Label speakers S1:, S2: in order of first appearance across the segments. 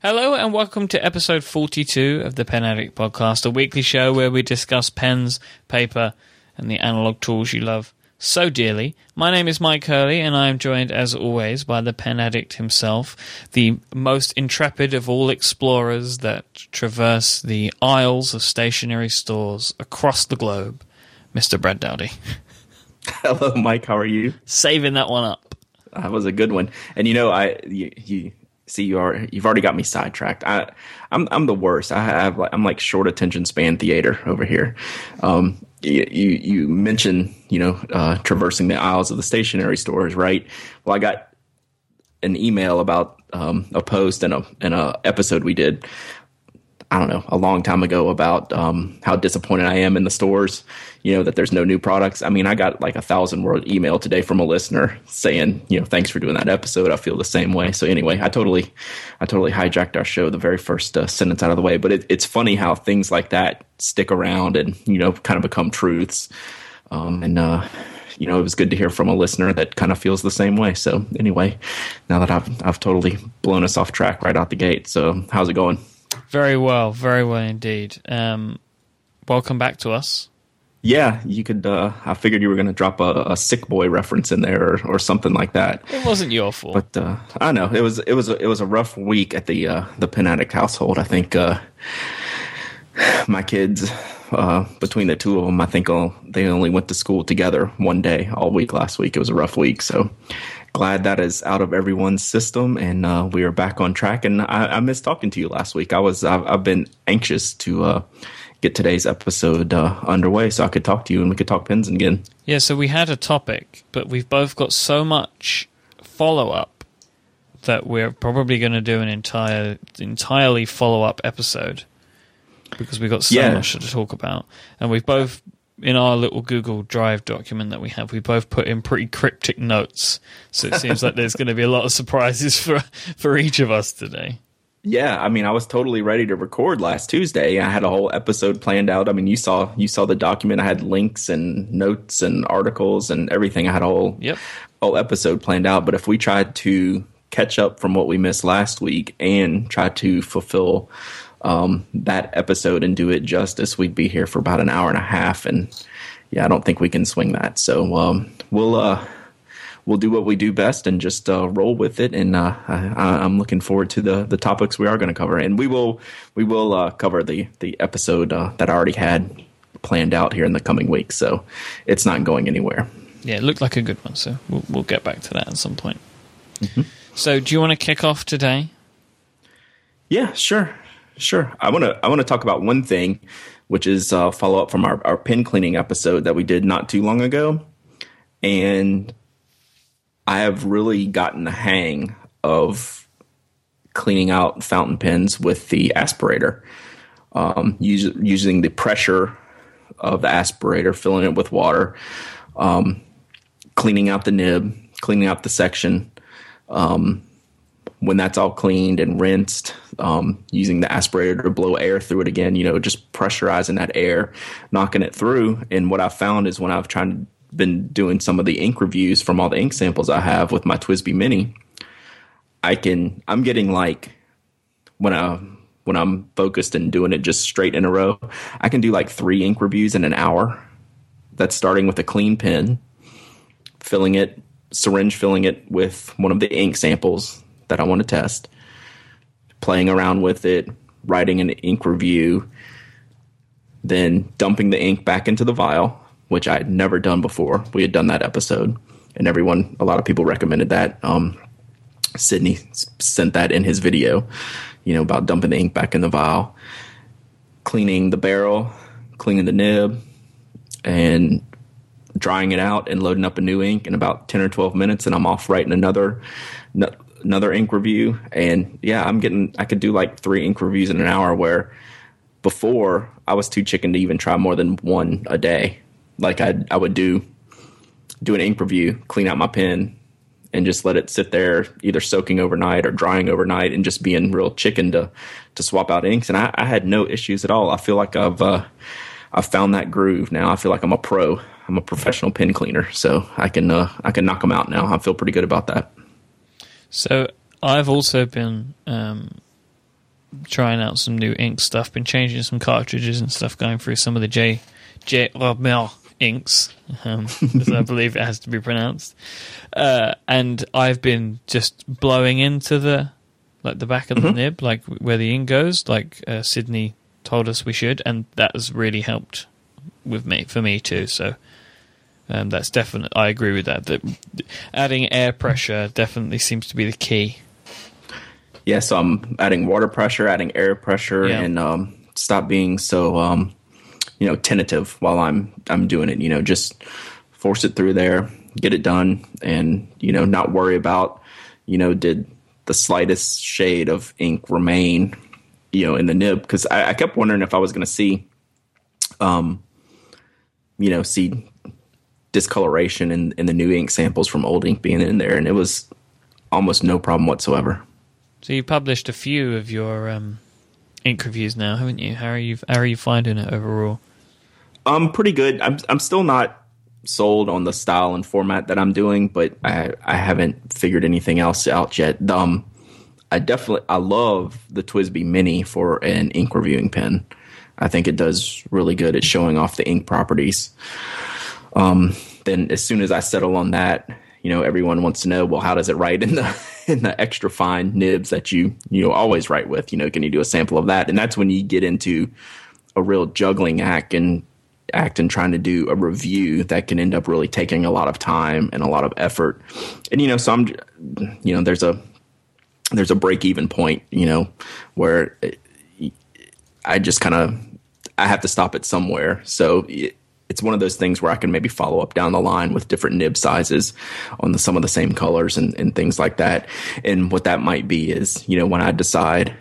S1: Hello and welcome to episode 42 of the Pen Addict Podcast, a weekly show where we discuss pens, paper, and the analog tools you love so dearly. My name is Myke Hurley, and I am joined, as always, by the pen addict himself, the most intrepid of all explorers that traverse the aisles of stationery stores across the globe, Mr. Brad Dowdy.
S2: Hello, Myke. How are you?
S1: Saving that one up.
S2: That was a good one. And you know, I you, you see you are you've already got me sidetracked. I I'm I'm the worst. I have I'm like short attention span theater over here. Um, you you mentioned you know uh, traversing the aisles of the stationery stores, right? Well, I got an email about um, a post and a and a episode we did I don't know, a long time ago about um, how disappointed I am in the stores, you know, that there's no new products. I mean, I got like a thousand word email today from a listener saying, you know, thanks for doing that episode. I feel the same way. So anyway, I totally, I totally hijacked our show, the very first uh, sentence out of the way. But it, it's funny how things like that stick around and, you know, kind of become truths. Um, and, uh, you know, it was good to hear from a listener that kind of feels the same way. So anyway, now that I've, I've totally blown us off track right out the gate. So how's it going?
S1: Very well, very well indeed. Um, welcome back to us.
S2: Yeah, you could. Uh, I figured you were going to drop a, a, sick boy reference in there or, or something like that.
S1: It wasn't your fault,
S2: but uh, I know it was. It was. A, it was a rough week at the uh, the Pen Addict household. I think uh, my kids, uh, between the two of them, I think uh, they only went to school together one day all week last week. It was a rough week, so glad that is out of everyone's system and uh, we are back on track. And I, I, missed talking to you last week. I was I've, I've been anxious to uh, get today's episode uh, underway so I could talk to you and we could talk pens again.
S1: Yeah, so we had a topic, but we've both got so much follow up that we're probably going to do an entire entirely follow up episode because we've got so yeah. much to talk about, and we've both in our little Google Drive document that we have, we both put in pretty cryptic notes. So it seems like there's going to be a lot of surprises for for each of us today.
S2: Yeah, I mean, I was totally ready to record last Tuesday. I had a whole episode planned out. I mean, you saw you saw the document. I had links and notes and articles and everything. I had a whole
S1: yep.
S2: whole episode planned out. But if we tried to catch up from what we missed last week and try to fulfill um, that episode and do it justice, we'd be here for about an hour and a half. And yeah, I don't think we can swing that. So um, we'll uh, we'll do what we do best and just uh, roll with it. And uh, I, am looking forward to the the topics we are going to cover. And we will we will uh, cover the the episode uh, that I already had planned out here in the coming weeks. So it's not going anywhere.
S1: Yeah, it looked like a good one. So we'll, we'll get back to that at some point. Mm-hmm. So, do you want to kick off today?
S2: Yeah, sure. Sure. I want to I want to talk about one thing, which is uh, follow up from our, our pen cleaning episode that we did not too long ago, and I have really gotten the hang of cleaning out fountain pens with the aspirator, um, use, using the pressure of the aspirator, filling it with water, um, cleaning out the nib, cleaning out the section. Um, when that's all cleaned and rinsed, um, using the aspirator to blow air through it again, you know, just pressurizing that air, knocking it through. And what I've found is when I've tried been doing some of the ink reviews from all the ink samples I have with my TWSBI Mini, I can I'm getting like when I when I'm focused and doing it just straight in a row, I can do like three ink reviews in an hour. That's starting with a clean pen, filling it, syringe filling it with one of the ink samples that I want to test, playing around with it, writing an ink review, then dumping the ink back into the vial, which I had never done before. We had done that episode, and everyone, a lot of people recommended that. Um, Sydney sent that in his video, you know, about dumping the ink back in the vial, cleaning the barrel, cleaning the nib, and drying it out and loading up a new ink in about 10 or 12 minutes and I'm off writing another another ink review, and yeah, I'm getting I could do like three ink reviews in an hour. Where before I was too chicken to even try more than one a day. Like I I would do do an ink review, clean out my pen, and just let it sit there, either soaking overnight or drying overnight, and just being real chicken to to swap out inks. And I, I had no issues at all. I feel like I've uh, I've found that groove now. I feel like I'm a pro. I'm a professional pen cleaner, so I can uh, I can knock them out now. I feel pretty good about that.
S1: So I've also been um, trying out some new ink stuff. Been changing some cartridges and stuff. Going through some of the J J Robert inks, um, as I believe it has to be pronounced. Uh, and I've been just blowing into the like the back of the nib, like where the ink goes, like uh, Sydney told us we should, and that has really helped with me for me too. So. Um, that's definitely. I agree with that. That adding air pressure definitely seems to be the key.
S2: Yeah, so I'm adding water pressure, adding air pressure,
S1: Yeah.
S2: and um, stop being so um, you know tentative while I'm I'm doing it. You know, just force it through there, get it done, and you know not worry about you know did the slightest shade of ink remain you know in the nib because I, I kept wondering if I was going to see um you know see discoloration in in the new ink samples from old ink being in there, and it was almost no problem whatsoever.
S1: So you've published a few of your um, ink reviews now, haven't you? How are you? How are you finding it overall?
S2: Um, pretty good. I'm I'm still not sold on the style and format that I'm doing, but I I haven't figured anything else out yet. Um, I definitely I love the TWSBI Mini for an ink reviewing pen. I think it does really good at showing off the ink properties. Um, then as soon as I settle on that, you know, everyone wants to know, well, how does it write in the in the extra fine nibs that you you know always write with? You know, can you do a sample of that? And that's when you get into a real juggling act and act and trying to do a review that can end up really taking a lot of time and a lot of effort. And you know, so I'm you know, there's a there's a break even point, you know, where it, I just kind of I have to stop it somewhere. So it, it's one of those things where I can maybe follow up down the line with different nib sizes on the, some of the same colors and, and things like that. And what that might be is, you know, when I decide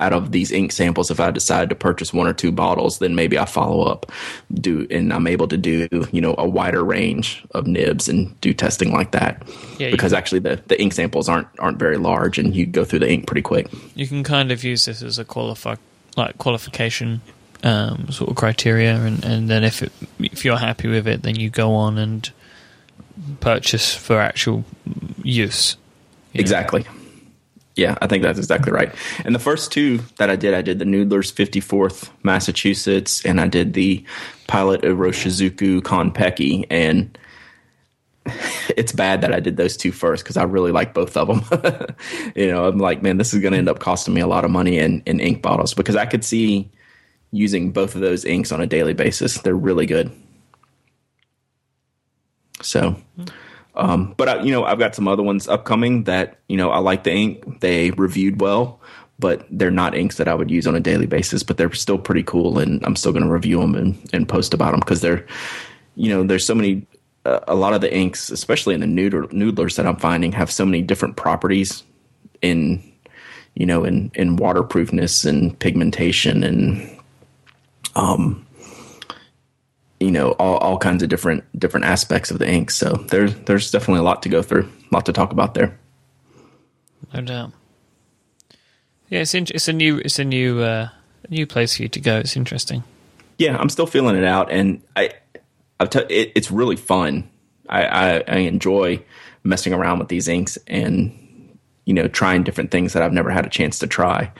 S2: out of these ink samples, if I decide to purchase one or two bottles, then maybe I follow up, do, and I'm able to do, you know, a wider range of nibs and do testing like that.
S1: Yeah,
S2: because
S1: can-
S2: actually the, the ink samples aren't aren't very large, and you go through the ink pretty quick.
S1: You can kind of use this as a qualify, like qualification um, sort of criteria, and, and then if it, if you're happy with it, then you go on and purchase for actual use. you know.
S2: Exactly. Yeah, I think that's exactly right. And the first two that I did, I did the Noodler's 54th Massachusetts, and I did the Pilot Iroshizuku Konpeki. And it's bad that I did those two first because I really like both of them. you know, I'm like, man, this is going to end up costing me a lot of money in, in ink bottles because I could see using both of those inks on a daily basis. They're really good. So, um, but I, you know, I've got some other ones upcoming that you know I like the ink. They reviewed well, but they're not inks that I would use on a daily basis. But they're still pretty cool, and I'm still going to review them and, and post about them because they're, you know, there's so many. Uh, a lot of the inks, especially in the noodler, noodlers that I'm finding, have so many different properties in, you know, in in waterproofness and pigmentation and um, you know all, all kinds of different different aspects of the ink so there's there's definitely a lot to go through a lot to talk about there
S1: No doubt. Yeah, it's in, it's a new it's a new uh, new place for you to go. It's interesting.
S2: yeah i'm still feeling it out and i I've t- it, it's really fun I, I i enjoy messing around with these inks and you know trying different things that i've never had a chance to try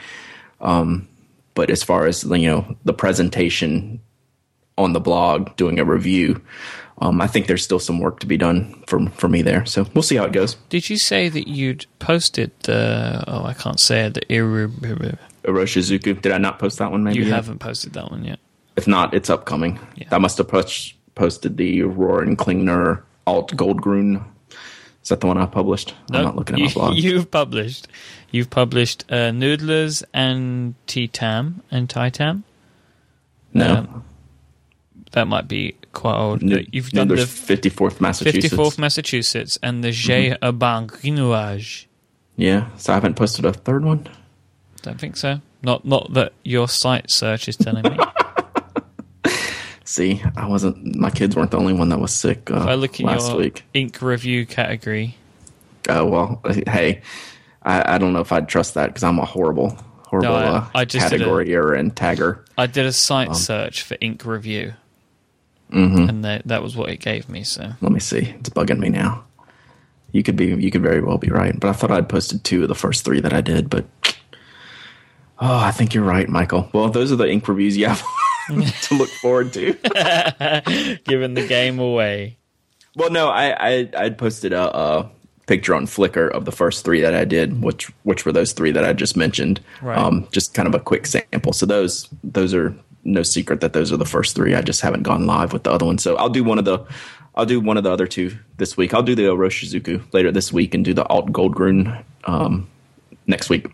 S2: um but as far as you know the presentation on the blog doing a review um, I think there's still some work to be done for for me there. So we'll see how it goes.
S1: Did you say that you'd posted the? Oh, I can't say it. The Iru.
S2: Oroshizuku. Did I not post that one? Maybe
S1: You
S2: yet?
S1: haven't posted that one yet.
S2: If not, it's upcoming.
S1: Yeah.
S2: I must have post, posted the Rohrer & Klingner Alt Goldgrün. Is that the one I published? I'm not looking at my blog.
S1: You've published. You've published uh, Noodlers and T-Tam and Titam.
S2: no.
S1: um, That might be quite old.
S2: No,
S1: You've
S2: no,
S1: done
S2: there's
S1: the
S2: 54th Massachusetts.
S1: 54th Massachusetts and the J'ai
S2: Mm-hmm. Yeah, so I haven't posted a third one.
S1: Don't think so. Not not that your site search is telling me.
S2: See, I wasn't. My kids weren't the only one that was sick uh,
S1: if I look in
S2: last
S1: your
S2: week.
S1: ink review category,
S2: Oh well, hey, I, I don't know if I'd trust that because I'm a horrible, horrible
S1: No, I-
S2: uh,
S1: I just did a-
S2: category and tagger.
S1: I did a site
S2: Um,
S1: search for ink review,
S2: Mm-hmm.
S1: and that that was what it gave me. So
S2: Let me see. It's bugging me now. You could be. You could very well be right. But I thought I'd posted two of the first three that I did. But Oh, I think you're right, Michael. Well, those are the ink reviews you have to look forward to.
S1: Giving the game away.
S2: Well, no, I I I'd posted a, a picture on Flickr of the first three that I did, which which were those three that I just mentioned.
S1: Right.
S2: Um, just kind of a quick sample. So those those are no secret that those are the first three. I just haven't gone live with the other one. So I'll do one of the I'll do one of the other two this week. I'll do the Oroshizuku later this week and do the Alt Goldgrun um, next week.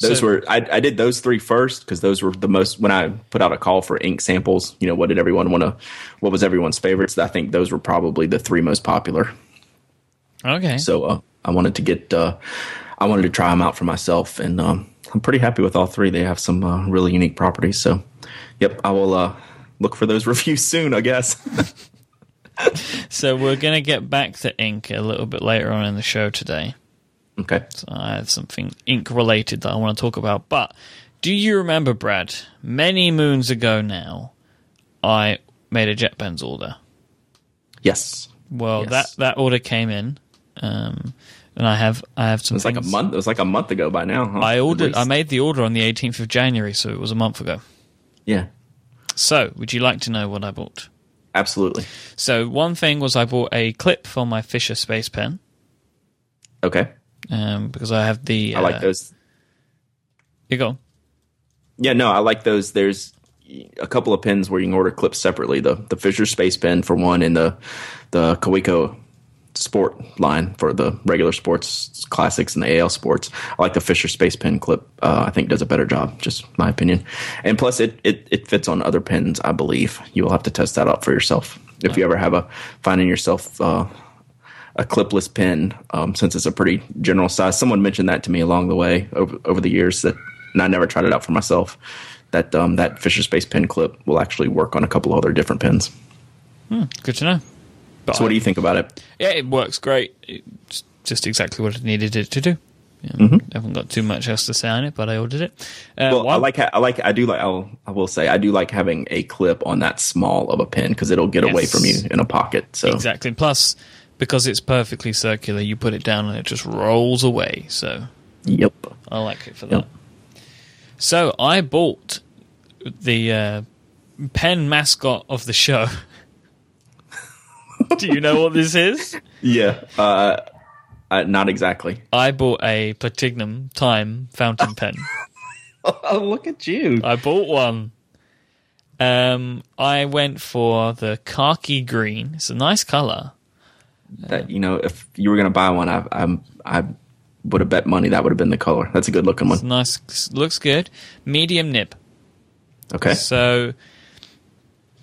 S2: Those
S1: So-
S2: were I, I did those three first because those were the most when I put out a call for ink samples. You know, what did everyone want to? What was everyone's favorites? I think those were probably the three most popular.
S1: Okay.
S2: So uh, I wanted to get uh, I wanted to try them out for myself, and um, I'm pretty happy with all three. They have some uh, really unique properties. So, yep, I will uh, look for those reviews soon. I guess.
S1: So we're going to get back to ink a little bit later on in the show today.
S2: Okay.
S1: So I have something ink related that I want to talk about. But do you remember, Brad? Many moons ago now, I made a JetPens order.
S2: Yes.
S1: Well,
S2: Yes.
S1: that that order came in, um, and I have I have some.
S2: It was like a month. It was like a month ago by now. Huh?
S1: I ordered. I made the order on the 18th of January, so it was a month ago.
S2: Yeah.
S1: So, would you like to know what I bought?
S2: Absolutely.
S1: So, one thing was I bought a clip for my Fisher Space Pen
S2: Okay.
S1: Um, because I have the.
S2: I like
S1: uh,
S2: those.
S1: You go.
S2: Yeah, no, I like those. There's a couple of pins where you can order clips separately. The the Fisher Space Pen for one, and the the Kaweco Sport line for the regular sports classics and the AL sports. I like the Fisher Space Pen clip. Uh, I think does a better job, just my opinion. And plus, it, it it fits on other pins. I believe you will have to test that out for yourself if you ever have a finding yourself. Uh, a clipless pen, um, since it's a pretty general size. Someone mentioned that to me along the way over, over the years that, and I never tried it out for myself. That um, that Fisher Space pen clip will actually work on a couple other different pens.
S1: Good to know. But
S2: So, what do you think about it?
S1: Yeah, it works great. It's just exactly what it needed it to do. Yeah, I haven't got too much else to say on it, but I ordered it. Uh,
S2: Mm-hmm. Well, I like I like I do like I'll, I will say I do like having a clip on that small of a pen because it'll get away from you in a pocket. So
S1: exactly. Plus, because it's perfectly circular, you put it down and it just rolls away. So
S2: yep,
S1: I like it for that.
S2: Yep.
S1: So I bought the uh, pen mascot of the show. Do you know what this is?
S2: yeah, uh, uh, not exactly.
S1: I bought a Platignum Time fountain pen.
S2: Oh, look at you!
S1: I bought one. Um, I went for the khaki green. It's a nice color.
S2: That you know, if you were gonna buy one, I I'm, I would have bet money that would have been the color. That's a good looking
S1: It's
S2: one.
S1: nice. Looks good. Medium nib.
S2: Okay.
S1: So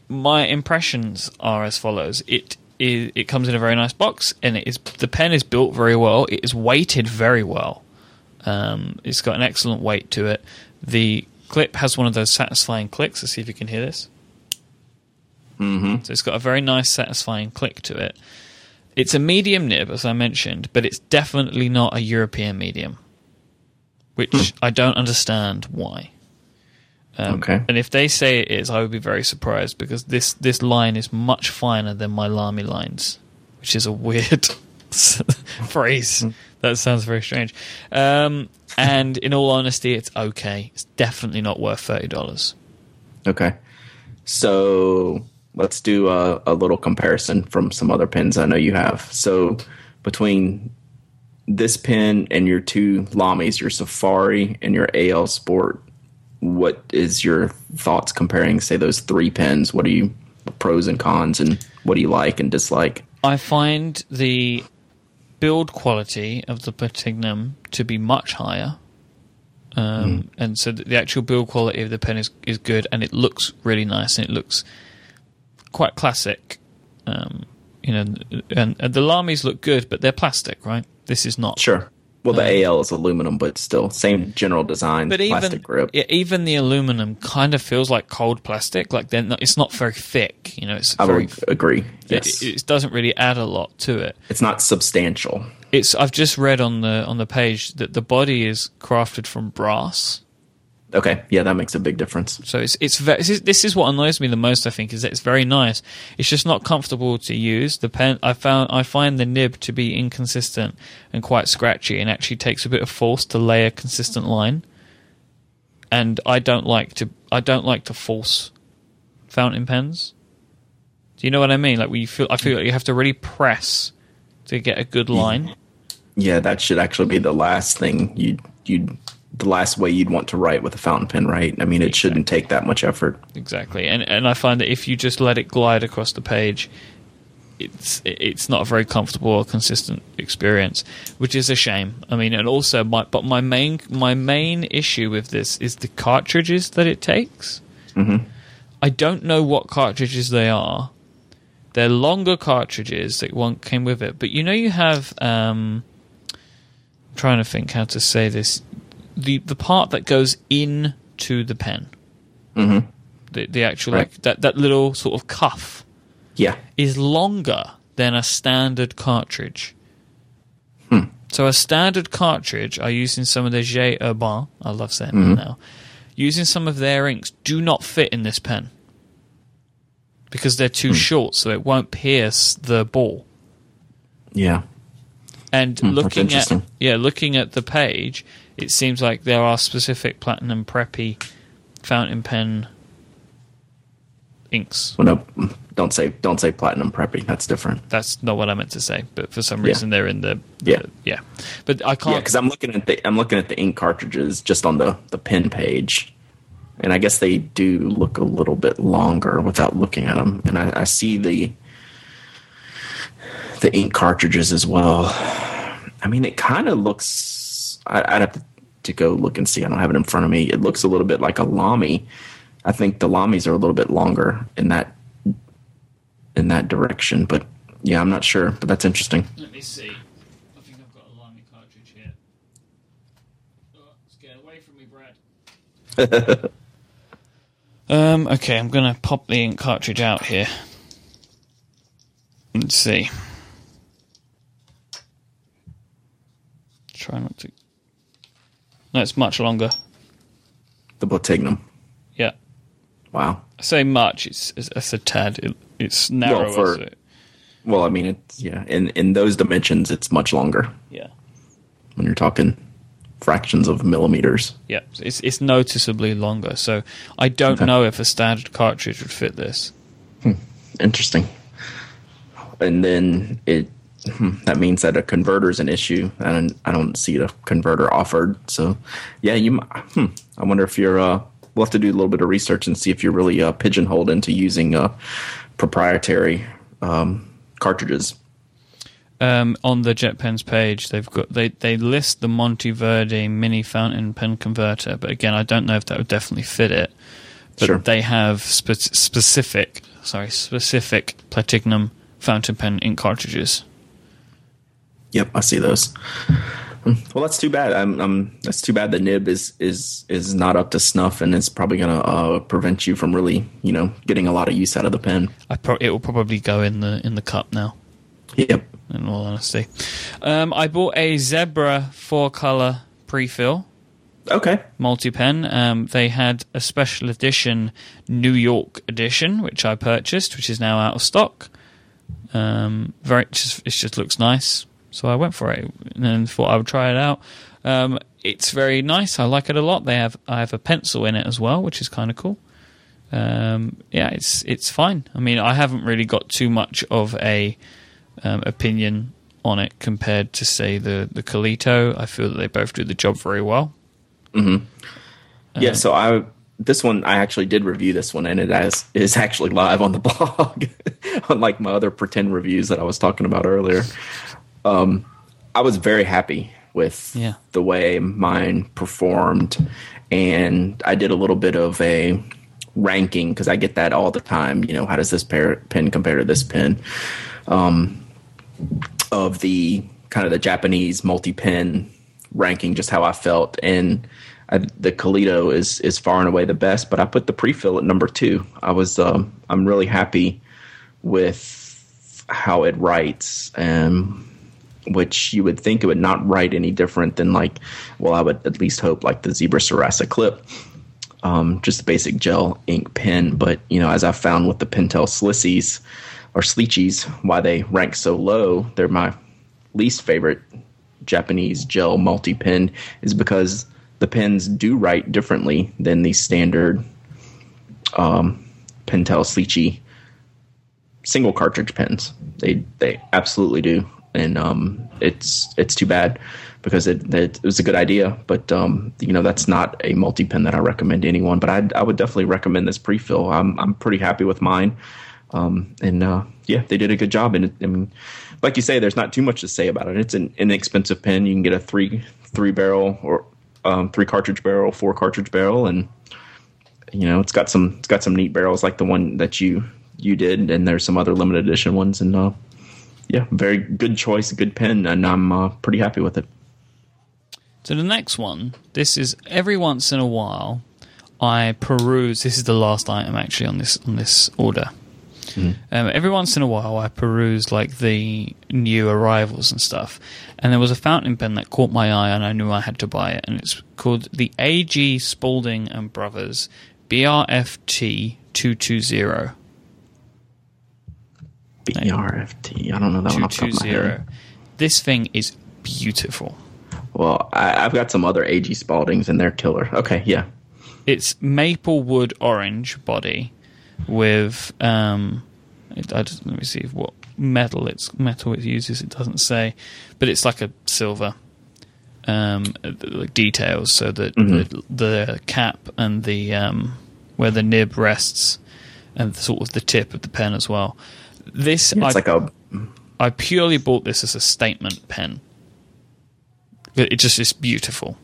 S1: my impressions are as follows. It is it comes in a very nice box and it is the pen is built very well. It is weighted very well. Um, it's got an excellent weight to it. The clip has one of those satisfying clicks. Let's see if you can hear this. Mm-hmm. So it's got a very nice satisfying click to it. It's a medium nib, as I mentioned, but it's definitely not a European medium, which I don't understand why. Um,
S2: Okay.
S1: And if they say it is, I would be very surprised because this this line is much finer than my Lamy lines, which is a weird phrase. That sounds very strange. Um, and in all honesty, it's okay. It's definitely not worth thirty dollars.
S2: Okay. So let's do a, a little comparison from some other pens I know you have. So between this pen and your two Lamis, your Safari and your AL Sport, what is your thoughts comparing, say, those three pens? What are you pros and cons, and what do you like and dislike?
S1: I find the build quality of the Platignum to be much higher. Um, And so the actual build quality of the pen is, is good and it looks really nice and it looks quite classic. Um, you know, and, and the Lamis look good, but they're plastic, right? This is not.
S2: Sure. Well, the AL is aluminum, but still same general design,
S1: But
S2: plastic
S1: even
S2: grip.
S1: yeah, even the aluminum kind of feels like cold plastic. Like they're it's not very thick. You know, it's
S2: I
S1: very.
S2: would agree. Yes,
S1: It, it doesn't really add a lot to it.
S2: it's not substantial.
S1: It's I've just read on the on the page that the body is crafted from brass.
S2: Okay, yeah, that makes a big difference.
S1: So it's it's ve- this is, this is what annoys me the most. I think is that it's very nice. It's just not comfortable to use. The pen I found I find the nib to be inconsistent and quite scratchy, and actually takes a bit of force to lay a consistent line. and I don't like to I don't like to force fountain pens. Do you know what I mean? Like we feel I feel like you have to really press to get a good line.
S2: Yeah, that should actually be the last thing you you the last way you'd want to write with a fountain pen, right? I mean, it shouldn't take that much effort.
S1: Exactly, and and I find that if you just let it glide across the page, it's it's not a very comfortable or consistent experience, which is a shame. I mean, and also my but my main my main issue with this is the cartridges that it takes.
S2: Mm-hmm.
S1: I don't know what cartridges they are. They're longer cartridges that one came with it, but you know you have. Um, I'm trying to think how to say this. The the part that goes into the pen.
S2: Mm-hmm.
S1: The the actual
S2: Right.
S1: like that that little sort of cuff
S2: Yeah.
S1: is longer than a standard cartridge.
S2: Hmm.
S1: So a standard cartridge are using some of the J. Herbin. I love saying
S2: Mm-hmm.
S1: that now. Using some of their inks do not fit in this pen because they're
S2: Hmm.
S1: too short, so it won't pierce the ball.
S2: Yeah.
S1: And
S2: Hmm,
S1: looking at yeah, looking at the page, it seems like there are specific platinum preppy fountain pen inks.
S2: Well, no, don't say don't say platinum preppy. That's different.
S1: That's not what I meant to say, but for some
S2: Yeah.
S1: reason they're in the, the
S2: Yeah.
S1: yeah. But I can't.
S2: because I'm looking at the I'm looking at the ink cartridges just on the the pen page, and I guess they do look a little bit longer without looking at them. And I, I see the the ink cartridges as well. I mean, it kind of looks. I, I'd have to, to go look and see. I don't have it in front of me. It looks a little bit like a Lamy. I think the Lamies are a little bit longer in that in that direction, but yeah, I'm not sure. But that's interesting.
S1: Let me see. I think I've got a Lamy cartridge here. Oh, get away from me, Brad. um. Okay, I'm gonna pop the ink cartridge out here. Let's see. Try not to. No, it's much longer.
S2: The Platignum.
S1: Yeah.
S2: Wow.
S1: I say much. It's it's, it's a tad. It, it's narrower.
S2: for-
S1: so-
S2: Well, I mean, it's yeah. In in those dimensions, it's much longer
S1: yeah.
S2: when you're talking fractions of millimeters.
S1: Yeah, it's it's noticeably longer. So I don't
S2: Okay.
S1: know if a standard cartridge would fit this.
S2: Interesting. And then it hmm, that means that a converter is an issue, and I don't see a converter offered. So, yeah, you. Hmm, I wonder if you're. Uh, we'll have to do a little bit of research and see if you're really uh, pigeonholed into using uh, proprietary um, cartridges.
S1: Um, on the JetPens page, they've got they they list the Monteverde mini fountain pen converter, but again, I don't know if that would definitely fit it. But
S2: Sure.
S1: they have spe- specific, sorry, specific Platignum fountain pen ink cartridges.
S2: Yep, I see those. Well, that's too bad. I'm, I'm, that's too bad. The nib is is is not up to snuff, and it's probably going to uh, prevent you from really, you know, getting a lot of use out of the pen.
S1: I pro- it will probably go in the in the cup now.
S2: Yep.
S1: in all honesty. Um, I bought a Zebra four color pre-fill
S2: Okay.
S1: multi pen. Um, they had a special edition New York edition, which I purchased, which is now out of stock. Um, very, it just, it just looks nice, so I went for it and thought I would try it out. Um, it's very nice. I like it a lot. They have I have a pencil in it as well, which is kind of cool. Um, yeah, it's it's fine. I mean, I haven't really got too much of a um, opinion on it compared to say the the Coleto. I feel that they both do the job very well.
S2: yeah. So I this one I actually did review this one, and it has, is actually live on the blog, unlike my other pretend reviews that I was talking about earlier. Um, I was very happy with
S1: Yeah.
S2: the way mine performed, and I did a little bit of a ranking because I get that all the time. You know, how does this pair, pen compare to this pen? Um, of the kind of the Japanese multi pen ranking, just how I felt, and I, the Coleto is is far and away the best. But I put the prefill at number two. I was um, I'm really happy with how it writes, um, which you would think it would not write any different than like, well, I would at least hope like the Zebra Sarasa Clip um, just a basic gel ink pen. But you know, as I found with the Pentel Slissies or Sleechies, why they rank so low, they're my least favorite Japanese gel multi pen is because the pens do write differently than the standard um, Pentel Sleechy single cartridge pens. They they absolutely do, and um, it's it's too bad because it, it, was a good idea, but um, you know that's not a multi pen that I recommend to anyone. But I I would definitely recommend this prefill. I'm I'm pretty happy with mine, um, and uh, yeah, they did a good job. And I mean, like you say, there's not too much to say about it. It's an inexpensive pen. You can get a three three barrel or um, three cartridge barrel, four cartridge barrel, and you know it's got some it's got some neat barrels like the one that you you did, and there's some other limited edition ones, and uh, yeah, very good choice, good pen, and I'm uh, pretty happy with it.
S1: So the next one, this is every once in a while, I peruse. This is the last item actually on this on this order. Mm-hmm. Um, every once in a while, I peruse like the new arrivals and stuff, and there was a fountain pen that caught my eye, and I knew I had to buy it. And it's called the A.G. Spalding and Brothers BRFT two two zero.
S2: BRFT. I don't know that one off the top of my head.
S1: This thing is beautiful.
S2: Well, I, have got some other AG Spaldings and they're killer. Okay, yeah.
S1: It's maple wood orange body with um, I just, let me see what metal it's metal it uses. It doesn't say, but it's like a silver um, like details so that mm-hmm. the, the, cap and the um, where the nib rests and sort of the tip of the pen as well this
S2: it's I, like a.
S1: I purely bought this as a statement pen. It just is beautiful,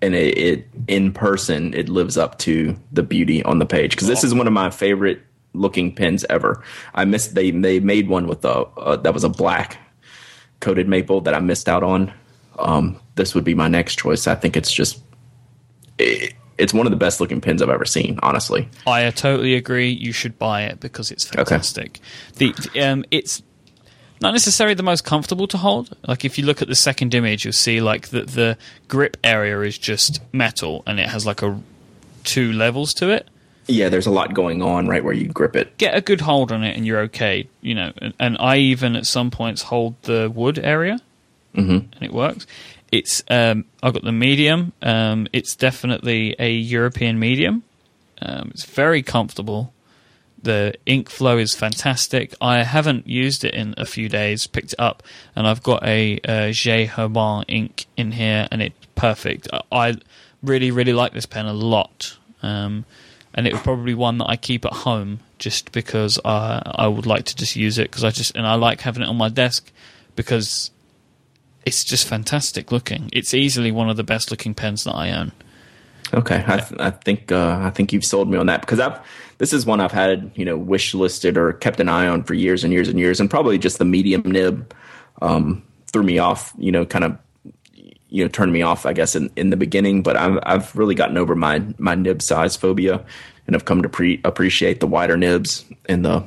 S2: and it, it in person it lives up to the beauty on the page because this is one of my favorite looking pens ever. I missed they they made one with a uh, that was a black coated maple that I missed out on. Um, this would be my next choice. I think it's just it, it's one of the best looking pins I've ever seen. Honestly,
S1: I totally agree. You should buy it because it's fantastic. Okay. The um, it's not necessarily the most comfortable to hold. Like if you look at the second image, you'll see like the the grip area is just metal and it has like a two levels to it.
S2: Yeah, there's a lot going on right where you grip it.
S1: Get a good hold on it and you're okay. You know, and, and I even at some points hold the wood area,
S2: mm-hmm.
S1: and it works. It's um, I got the medium. Um, it's definitely a European medium. Um, it's very comfortable. The ink flow is fantastic. I haven't used it in a few days. Picked it up, and I've got a, a J. Herbin ink in here, and it's perfect. I really, really like this pen a lot, um, and it was probably one that I keep at home just because I I would like to just use it because I just and I like having it on my desk because it's just fantastic looking. It's easily one of the best looking pens that I own.
S2: Okay, I, th- I think uh, I think you've sold me on that because I've this is one I've had you know wish listed or kept an eye on for years and years and years, and probably just the medium nib um, threw me off. You know, kind of you know turned me off, I guess, in, in the beginning. But I've I've really gotten over my my nib size phobia, and have come to pre- appreciate the wider nibs and the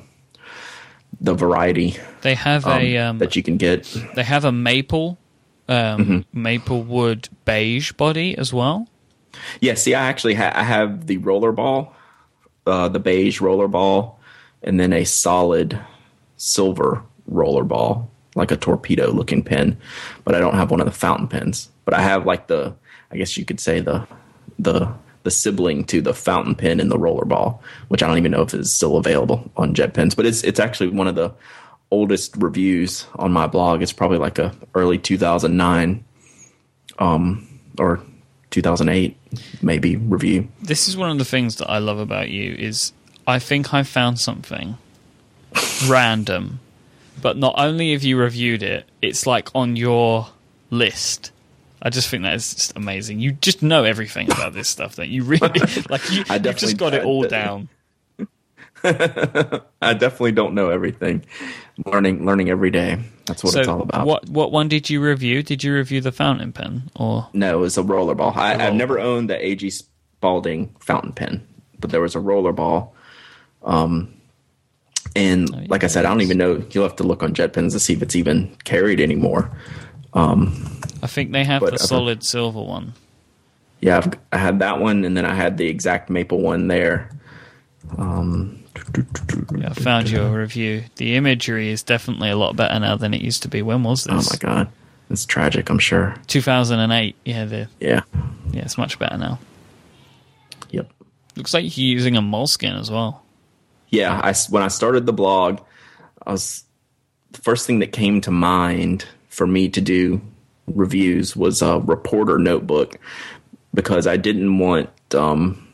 S2: the variety.
S1: They have um, a um,
S2: that you can get.
S1: They have a maple um, mm-hmm. maple wood beige body as well.
S2: Yeah, see, I actually ha- I have the roller ball, uh, the beige roller ball, and then a solid silver roller ball, like a torpedo looking pen. But I don't have one of the fountain pens. But I have like the, I guess you could say the the the sibling to the fountain pen and the roller ball, which I don't even know if is still available on Jet Pens. But it's it's actually one of the oldest reviews on my blog. It's probably like a early 2009 um, or 2008 maybe review.
S1: This is one of the things that I love about you is I think I found something random, but not only have you reviewed it, it's like on your list. I just think that is just amazing. You just know everything about this stuff. That you really like. You, i've just got it all down.
S2: I definitely don't know everything. Learning, learning every day. That's what so it's all about.
S1: What what one did you review? Did you review the fountain pen or
S2: no? It was a rollerball. I, roller. I've never owned the AG Spalding fountain pen, but there was a rollerball. Um, and oh, like I said, I don't even know. You'll have to look on Jet Pens to see if it's even carried anymore. Um,
S1: I think they have the solid silver one.
S2: Yeah, I've, I had that one, and then I had the exact maple one there. Um,
S1: yeah, I found your review. The imagery is definitely a lot better now than it used to be. When was this?
S2: Oh my god! It's tragic, I'm sure.
S1: 2008. Yeah, the
S2: Yeah.
S1: yeah, it's much better now.
S2: Yep.
S1: Looks like you're using a Moleskine as well.
S2: Yeah, I when I started the blog, I was the first thing that came to mind for me to do reviews was a reporter notebook because I didn't want um,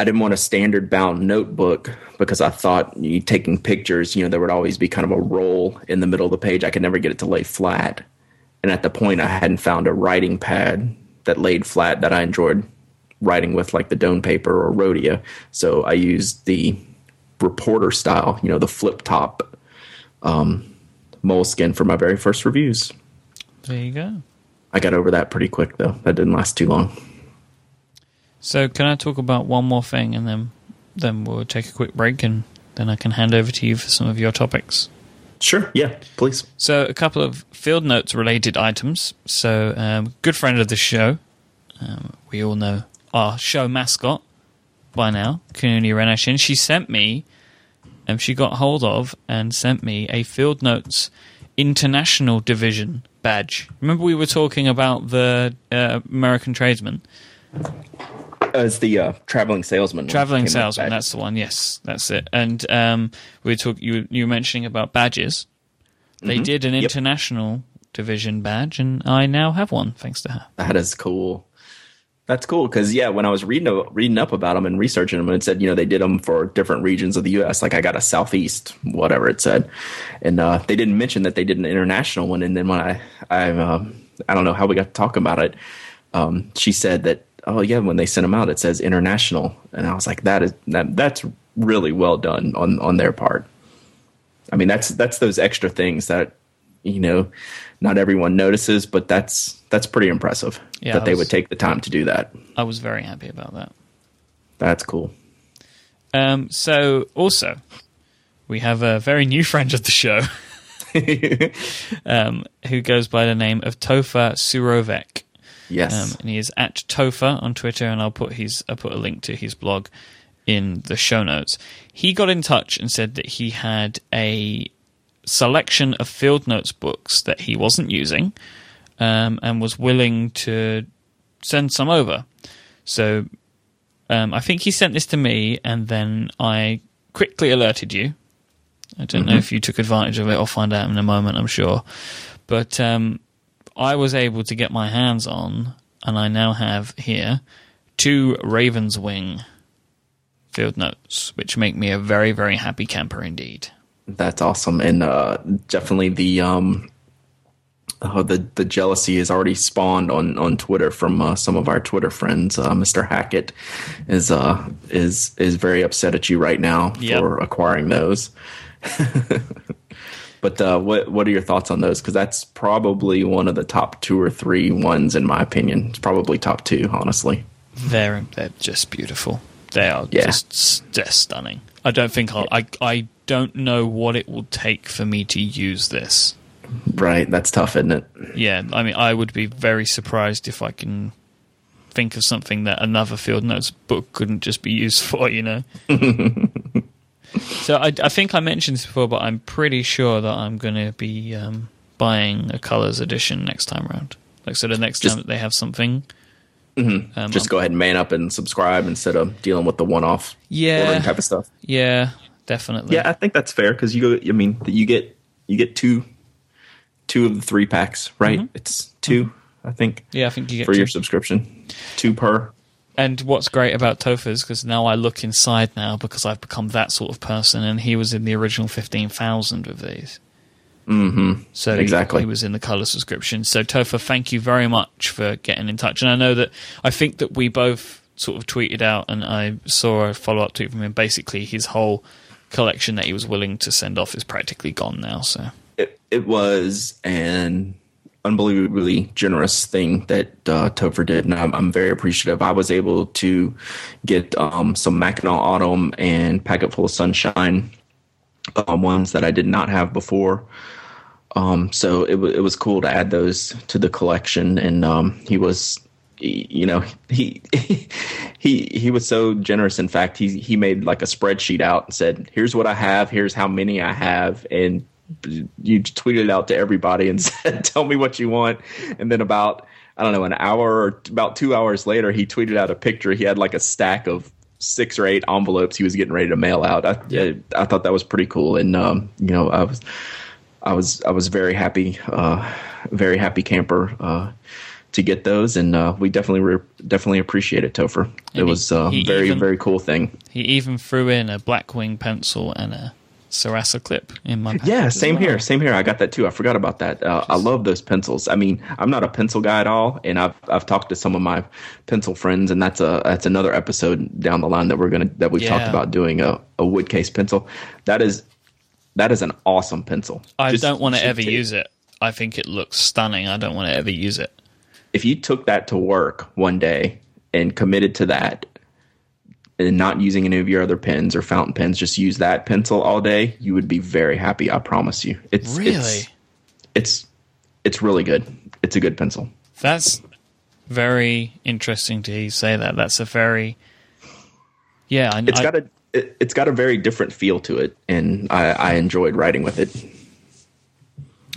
S2: I didn't want a standard bound notebook because I thought you taking pictures, you know, there would always be kind of a roll in the middle of the page. I could never get it to lay flat. And at the point I hadn't found a writing pad that laid flat that I enjoyed writing with like the Doane paper or Rhodia. So I used the reporter style, you know, the flip top um, Moleskine for my very first reviews.
S1: There you go.
S2: I got over that pretty quick though. That didn't last too long.
S1: So, can I talk about one more thing, and then then we'll take a quick break, and then I can hand over to you for some of your topics.
S2: Sure. Yeah. Please.
S1: So, a couple of field notes related items. So, um, good friend of the show, um, we all know our show mascot by now, Kununi Renashin. She sent me, and um, she got hold of and sent me a Field Notes International Division badge. Remember, we were talking about the uh, American tradesman.
S2: As the uh, traveling salesman.
S1: Traveling salesman, that's the one. Yes, that's it. And um, we talk. You you were mentioning about badges. They mm-hmm. did an yep. international division badge, and I now have one thanks to her.
S2: That is cool. That's cool because yeah, when I was reading reading up about them and researching them, it said you know they did them for different regions of the U.S. Like I got a southeast, whatever it said, and uh, they didn't mention that they did an international one. And then when I I um, I don't know how we got to talk about it, um, she said that oh yeah, when they sent them out, it says international, and I was like, that is that that's really well done on on their part. I mean, that's that's those extra things that you know not everyone notices, but that's that's pretty impressive yeah, that they would take the time to do that.
S1: I was very happy about that.
S2: That's cool.
S1: Um, so also, we have a very new friend of the show, um, who goes by the name of Toffer Surovec.
S2: Yes, um,
S1: and he is at Toffer on Twitter, and I'll put his I'll put a link to his blog in the show notes. He got in touch and said that he had a selection of field notes books that he wasn't using, um, and was willing to send some over. So um, I think he sent this to me, and then I quickly alerted you. I don't mm-hmm. know if you took advantage of it. I'll find out in a moment. I'm sure, but um, I was able to get my hands on, and I now have here two Raven's Wing field notes, which make me a very, very happy camper indeed.
S2: That's awesome, and uh, definitely the um, oh, the the jealousy is already spawned on on Twitter from uh, some of our Twitter friends. Uh, Mr. Hackett is uh is is very upset at you right now yep. for acquiring those. But uh, what what are your thoughts on those? Because that's probably one of the top two or three ones in my opinion. It's probably top two, honestly.
S1: They're they're just beautiful. They are yeah. just they're stunning. I don't think I'll, I I don't know what it will take for me to use this.
S2: Right, that's tough, isn't it?
S1: Yeah, I mean, I would be very surprised if I can think of something that another field notes book couldn't just be used for. You know. So I, I, think I mentioned this before, but I'm pretty sure that I'm going to be um, buying a colors edition next time around. Like so, the next just, time that they have something,
S2: mm-hmm. um, just I'm, go ahead and man up and subscribe instead of dealing with the one-off
S1: yeah
S2: type of stuff.
S1: Yeah, definitely.
S2: Yeah, I think that's fair because you go. I mean, you get you get two two of the three packs, right? Mm-hmm. It's 2 mm-hmm. I think.
S1: Yeah, I think you get
S2: for
S1: two.
S2: your subscription, two per.
S1: And what's great about Toffer's because now I look inside now because I've become that sort of person, and he was in the original fifteen thousand of these.
S2: Mm-hmm.
S1: So
S2: exactly,
S1: he, he, was in the color subscription. So Tofa, thank you very much for getting in touch. And I know that I think that we both sort of tweeted out, and I saw a follow up tweet from him. Basically, his whole collection that he was willing to send off is practically gone now. So
S2: it, it was, and unbelievably generous thing that uh, Toffer did, and I'm, I'm, very appreciative. I was able to get um, some Mackinac Autumn and Packet Full of Sunshine um, ones that I did not have before. Um, so it, w- it was cool to add those to the collection, and um, he was, you know, he he he was so generous. In fact, he he made like a spreadsheet out and said, "Here's what I have. Here's how many I have," and you tweeted it out to everybody and said, "Tell me what you want." And then about I don't know an hour or about two hours later, he tweeted out a picture. He had like a stack of six or eight envelopes he was getting ready to mail out. I, yeah. I, I thought that was pretty cool, and um, you know, I was I was I was very happy, uh, very happy camper. Uh, to get those, and uh, we definitely re- definitely appreciate it, Toffer. And it was a very even, very cool thing.
S1: He even threw in a Blackwing pencil and a Sarasa clip in my
S2: yeah same well. here same here. I got that too. I forgot about that. Uh, I love those pencils. I mean I'm not a pencil guy at all and I've I've talked to some of my pencil friends and that's a that's another episode down the line that we're gonna that we've yeah. talked about doing a, a wood case pencil. That is that is an awesome pencil.
S1: I Just, don't want to ever use it. I think it looks stunning. I don't want to ever use it.
S2: If you took that to work one day and committed to that and not using any of your other pens or fountain pens, just use that pencil all day, you would be very happy. I promise you. It's
S1: really,
S2: it's, it's, it's really good. It's a good pencil.
S1: That's very interesting to say that. That's a very, yeah. I,
S2: it's got a, it, has got a very different feel to it, and I, I enjoyed writing with it.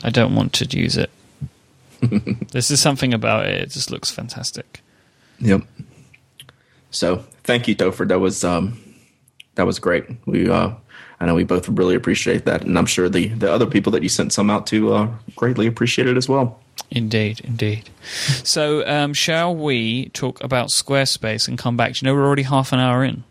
S1: I don't want to use it. this is something about it. It just looks fantastic.
S2: Yep. So thank you, Toffer. That was um, that was great. We uh, I know we both really appreciate that, and I'm sure the the other people that you sent some out to uh, greatly appreciate it as well.
S1: Indeed, indeed. So, um, shall we talk about Squarespace and come back? Do you know we're already half an hour in?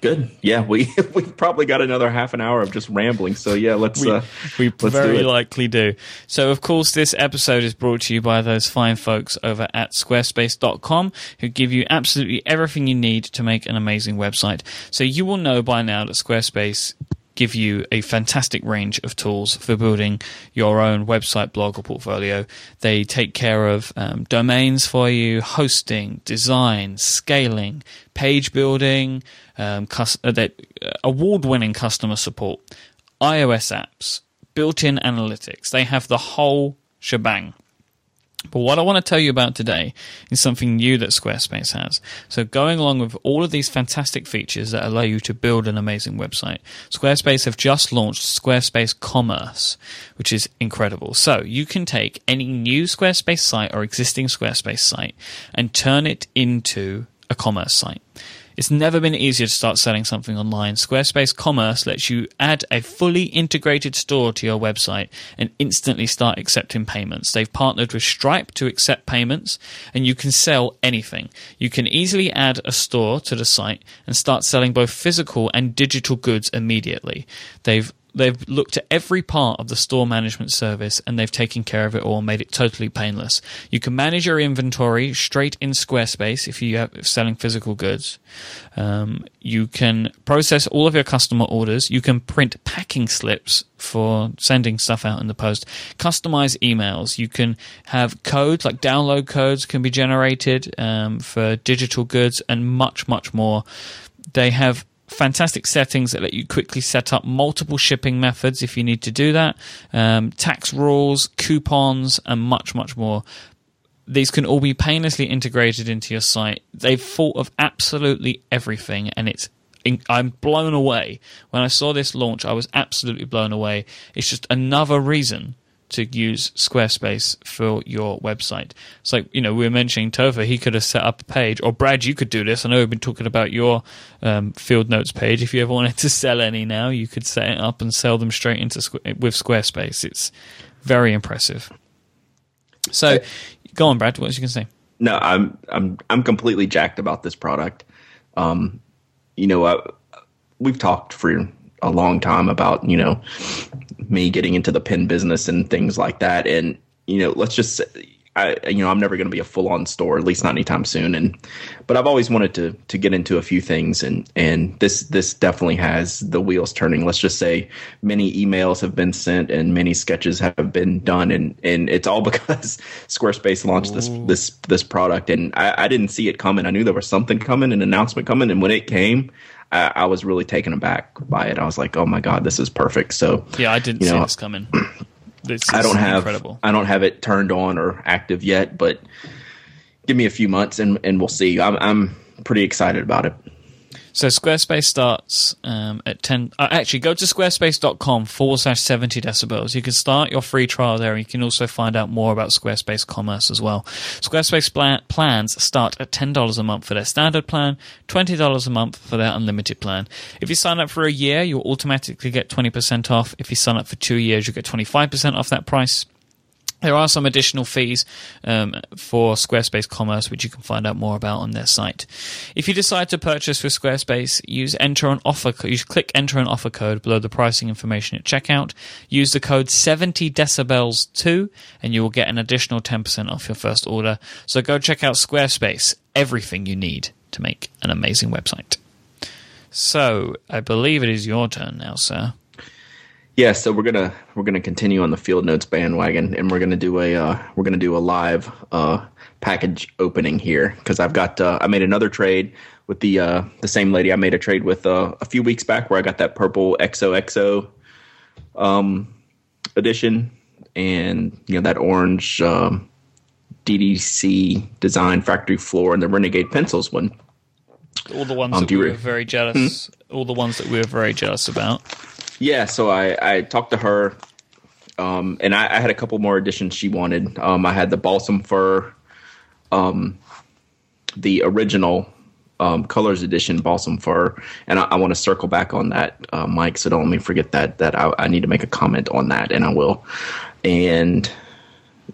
S2: Good. Yeah, we we probably got another half an hour of just rambling. So yeah, let's
S1: we,
S2: uh,
S1: we
S2: let's
S1: very likely do. So of course, this episode is brought to you by those fine folks over at squarespace.com who give you absolutely everything you need to make an amazing website. So you will know by now that Squarespace give you a fantastic range of tools for building your own website, blog, or portfolio. They take care of um, domains for you, hosting, design, scaling, page building, um, cus- uh, uh award winning customer support, iOS apps, built in analytics. They have the whole shebang. But what I want to tell you about today is something new that Squarespace has. So, going along with all of these fantastic features that allow you to build an amazing website, Squarespace have just launched Squarespace Commerce, which is incredible. So, you can take any new Squarespace site or existing Squarespace site and turn it into a commerce site. It's never been easier to start selling something online. Squarespace Commerce lets you add a fully integrated store to your website and instantly start accepting payments. They've partnered with Stripe to accept payments, and you can sell anything. You can easily add a store to the site and start selling both physical and digital goods immediately. They've they've looked at every part of the store management service and they've taken care of it all, made it totally painless. You can manage your inventory straight in Squarespace if you are selling physical goods. Um, you can process all of your customer orders. You can print packing slips for sending stuff out in the post. Customize emails. You can have codes like download codes can be generated um, for digital goods and much much more. They have fantastic settings that let you quickly set up multiple shipping methods if you need to do that, um, tax rules, coupons, and much, much more. These can all be painlessly integrated into your site. They've thought of absolutely everything, and it's I'm blown away. When I saw this launch, I was absolutely blown away. It's just another reason to use Squarespace for your website. It's like, you know, we were mentioning Toffer, he could have set up a page, or Brad, you could do this. I know we've been talking about your um, field notes page. If you ever wanted to sell any now, you could set it up and sell them straight into with Squarespace. It's very impressive. So, go on, Brad. What was you going to say?
S2: No, I'm I'm I'm completely jacked about this product. Um, you know, I, we've talked for a long time about you know me getting into the pen business and things like that. And you know, let's just I you know I'm never going to be a full on store, at least not anytime soon. And but I've always wanted to to get into a few things, and and this this definitely has the wheels turning. Let's just say many emails have been sent and many sketches have been done, and and it's all because Squarespace launched this this this product, and I, I didn't see it coming. I knew there was something coming, an announcement coming, and when it came. I, I, was really taken aback by it. I was like, "Oh my god, this is perfect." So
S1: yeah, I didn't see know, this coming.
S2: This I don't have incredible. I don't have it turned on or active yet, but give me a few months and and we'll see. I'm I'm pretty excited about it.
S1: So Squarespace starts um, at 10. Uh, actually, go to squarespace.com forward slash 70 decibels. You can start your free trial there. You can also find out more about Squarespace commerce as well. Squarespace plan- plans start at $10 a month for their standard plan, $20 a month for their unlimited plan. If you sign up for a year, you'll automatically get 20% off. If you sign up for two years, you get 25% off that price. There are some additional fees um, for Squarespace Commerce, which you can find out more about on their site. If you decide to purchase with Squarespace, use enter an offer. You click enter an offer code below the pricing information at checkout. Use the code 70 decibels 2 and you will get an additional 10% off your first order. So go check out Squarespace. Everything you need to make an amazing website. So I believe it is your turn now, sir.
S2: Yeah, so we're gonna we're gonna continue on the Field Notes bandwagon, and we're gonna do a uh, we're gonna do a live uh, package opening here because I've got uh, I made another trade with the uh, the same lady I made a trade with uh, a few weeks back where I got that purple XOXO um, edition and you know that orange um, DDC design factory floor and the Renegade pencils one.
S1: All the ones
S2: Um,
S1: that we
S2: re-
S1: were very jealous. All the ones that we were very jealous about.
S2: Yeah, so I, I talked to her, um, and I, I had a couple more additions she wanted. Um, I had the balsam fir, um, the original um, colors edition balsam fir, and I, I want to circle back on that, uh, Myke. So don't let me forget that. That I, I need to make a comment on that, and I will. And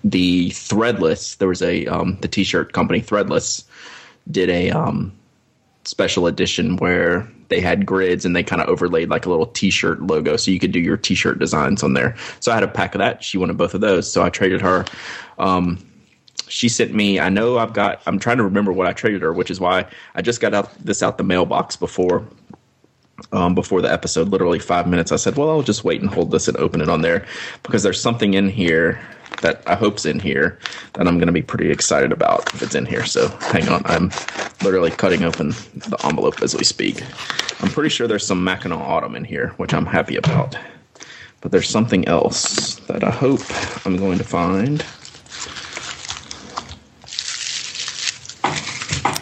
S2: the threadless, there was a um, the t-shirt company Threadless did a um, special edition where they had grids and they kind of overlaid like a little t-shirt logo so you could do your t-shirt designs on there. So i had a pack of that. She wanted both of those so i traded her. Um, she sent me i know i've got i'm trying to remember what i traded her which is why i just got out this out the mailbox before um, before the episode literally five minutes i said well i'll just wait and hold this and open it on there because there's something in here that i hope's in here that i'm going to be pretty excited about if it's in here. So hang on i'm literally cutting open the envelope as we speak. I'm pretty sure there's some mackinac autumn in here which i'm happy about. But there's something else that i hope i'm going to find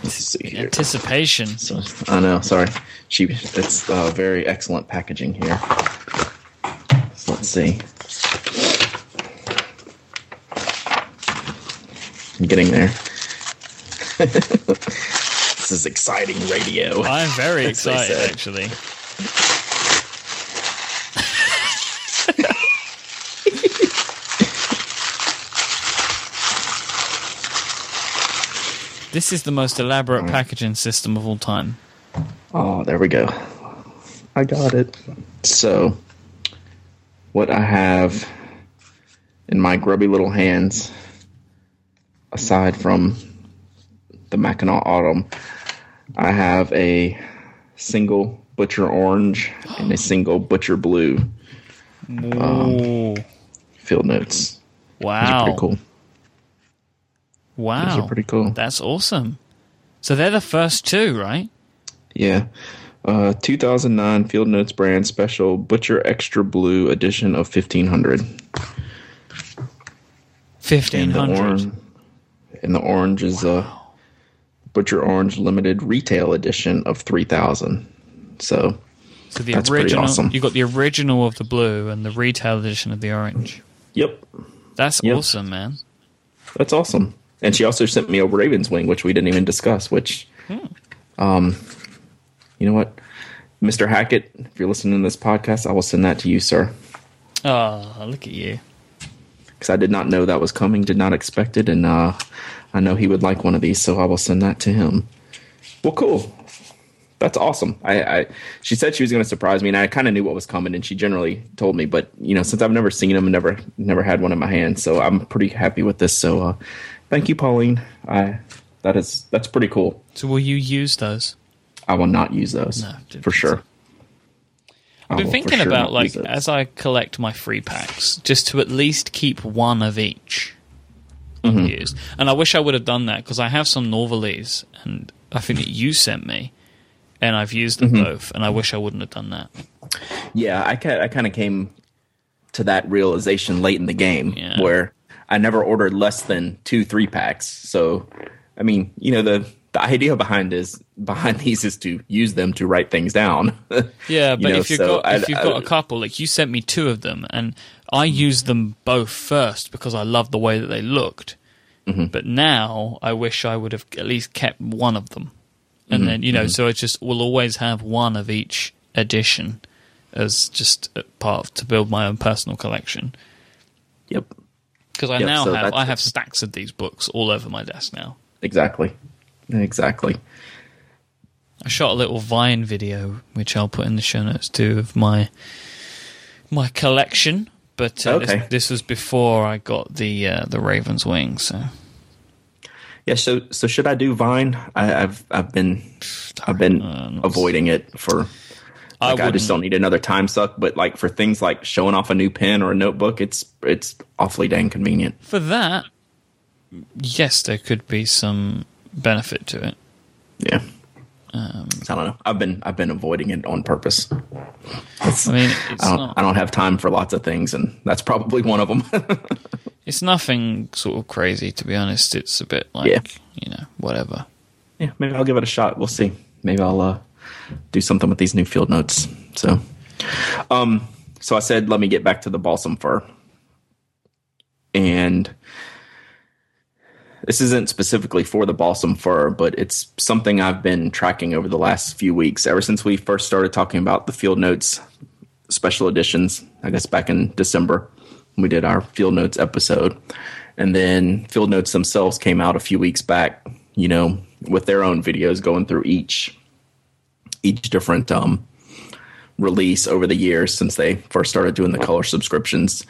S2: let's see here
S1: Anticipation.
S2: so, I know. Sorry, she. It's uh, very excellent packaging here. So let's see. I'm getting there. this is exciting radio.
S1: I'm very excited, actually. This is the most elaborate mm. packaging system of all time.
S2: Oh, there we go. I got it. So, what I have in my grubby little hands, aside from the Mackinac Autumn, I have a single Butcher Orange and a single Butcher Blue
S1: Ooh.
S2: Um, field notes. Those are
S1: wow.
S2: pretty cool.
S1: Wow.
S2: Those are pretty cool.
S1: That's awesome. So they're the first two, right?
S2: Yeah. Uh, 2009 Field Notes brand special Butcher Extra Blue edition of 1500. And the
S1: 1500.
S2: orange, and the orange is a Butcher Orange limited retail edition of 3000. So,
S1: So the
S2: That's pretty
S1: original,
S2: awesome.
S1: you got the original of the blue and the retail edition of the orange.
S2: yep,
S1: That's
S2: Yep.
S1: awesome, man.
S2: that's awesome. And she also sent me a Raven's Wing, which we didn't even discuss. Which, um, you know what, Mr. Hackett, if you're listening to this podcast, I will send that to you, sir,
S1: Oh, look at you.
S2: because I did not know that was coming, did not expect it, and uh, I know he would like one of these, so I will send that to him. Well, cool. That's awesome. I, I she said she was going to surprise me, and I kind of knew what was coming, and she generally told me. But you know, since I've never seen them, and never never had one in my hand, so I'm pretty happy with this. So, uh, thank you, Pauline. I that is that's pretty cool.
S1: So will you use those?
S2: I will not use those
S1: No,
S2: for sure.
S1: I've been thinking
S2: sure
S1: about like as I collect my free packs, just to at least keep one of each
S2: Mm-hmm.
S1: unused. And I wish I would have done that because I have some Norvalese, and I think that you sent me, and I've used them
S2: Mm-hmm.
S1: both. And I wish I wouldn't have done that.
S2: Yeah, I ca- I kind of came to that realization late in the game
S1: Yeah.
S2: where I never ordered less than two three packs. So, I mean, you know the the idea behind is behind these is to use them to write things down.
S1: Yeah, but
S2: know,
S1: if you've
S2: so
S1: got if
S2: I-
S1: you've
S2: I-
S1: got a couple, like you sent me two of them, and I used them both first because I loved the way that they looked.
S2: Mm-hmm.
S1: But now I wish I would have at least kept one of them,
S2: Mm-hmm.
S1: and then you know, so I just we'll always have one of each edition as just a part of, to build my own personal collection.
S2: yep,
S1: Because I
S2: Yep,
S1: now
S2: so
S1: have I have stacks of these books all over my desk now.
S2: exactly, exactly.
S1: I shot a little Vine video, which I'll put in the show notes too, of my my collection. But uh,
S2: Okay.
S1: this, this was before I got the uh, the Raven's Wing. So
S2: Yeah. So so should I do Vine? I, I've I've been I've been
S1: Uh,
S2: avoiding it for.
S1: I
S2: Like I, just don't need another time suck. But like for things like showing off a new pen or a notebook, it's it's awfully dang convenient.
S1: for that, yes, there could be some benefit to it.
S2: Yeah.
S1: Um,
S2: I don't know. I've been I've been avoiding it on purpose.
S1: I mean, it's
S2: I don't
S1: not
S2: I don't have time for lots of things, and that's probably one of them.
S1: it's nothing sort of crazy to be honest. It's a bit like
S2: Yeah.
S1: you know whatever.
S2: yeah, maybe I'll give it a shot. We'll see. Maybe I'll uh, do something with these new field notes. So, um, so I said, let me get back to the balsam fir, and this isn't specifically for the balsam fir, but it's something I've been tracking over the last few weeks. Ever since we first started talking about the field notes special editions, I guess back in December, we did our field notes episode. And then field notes themselves came out a few weeks back, you know, with their own videos going through each each different um release over the years since they first started doing the color subscriptions.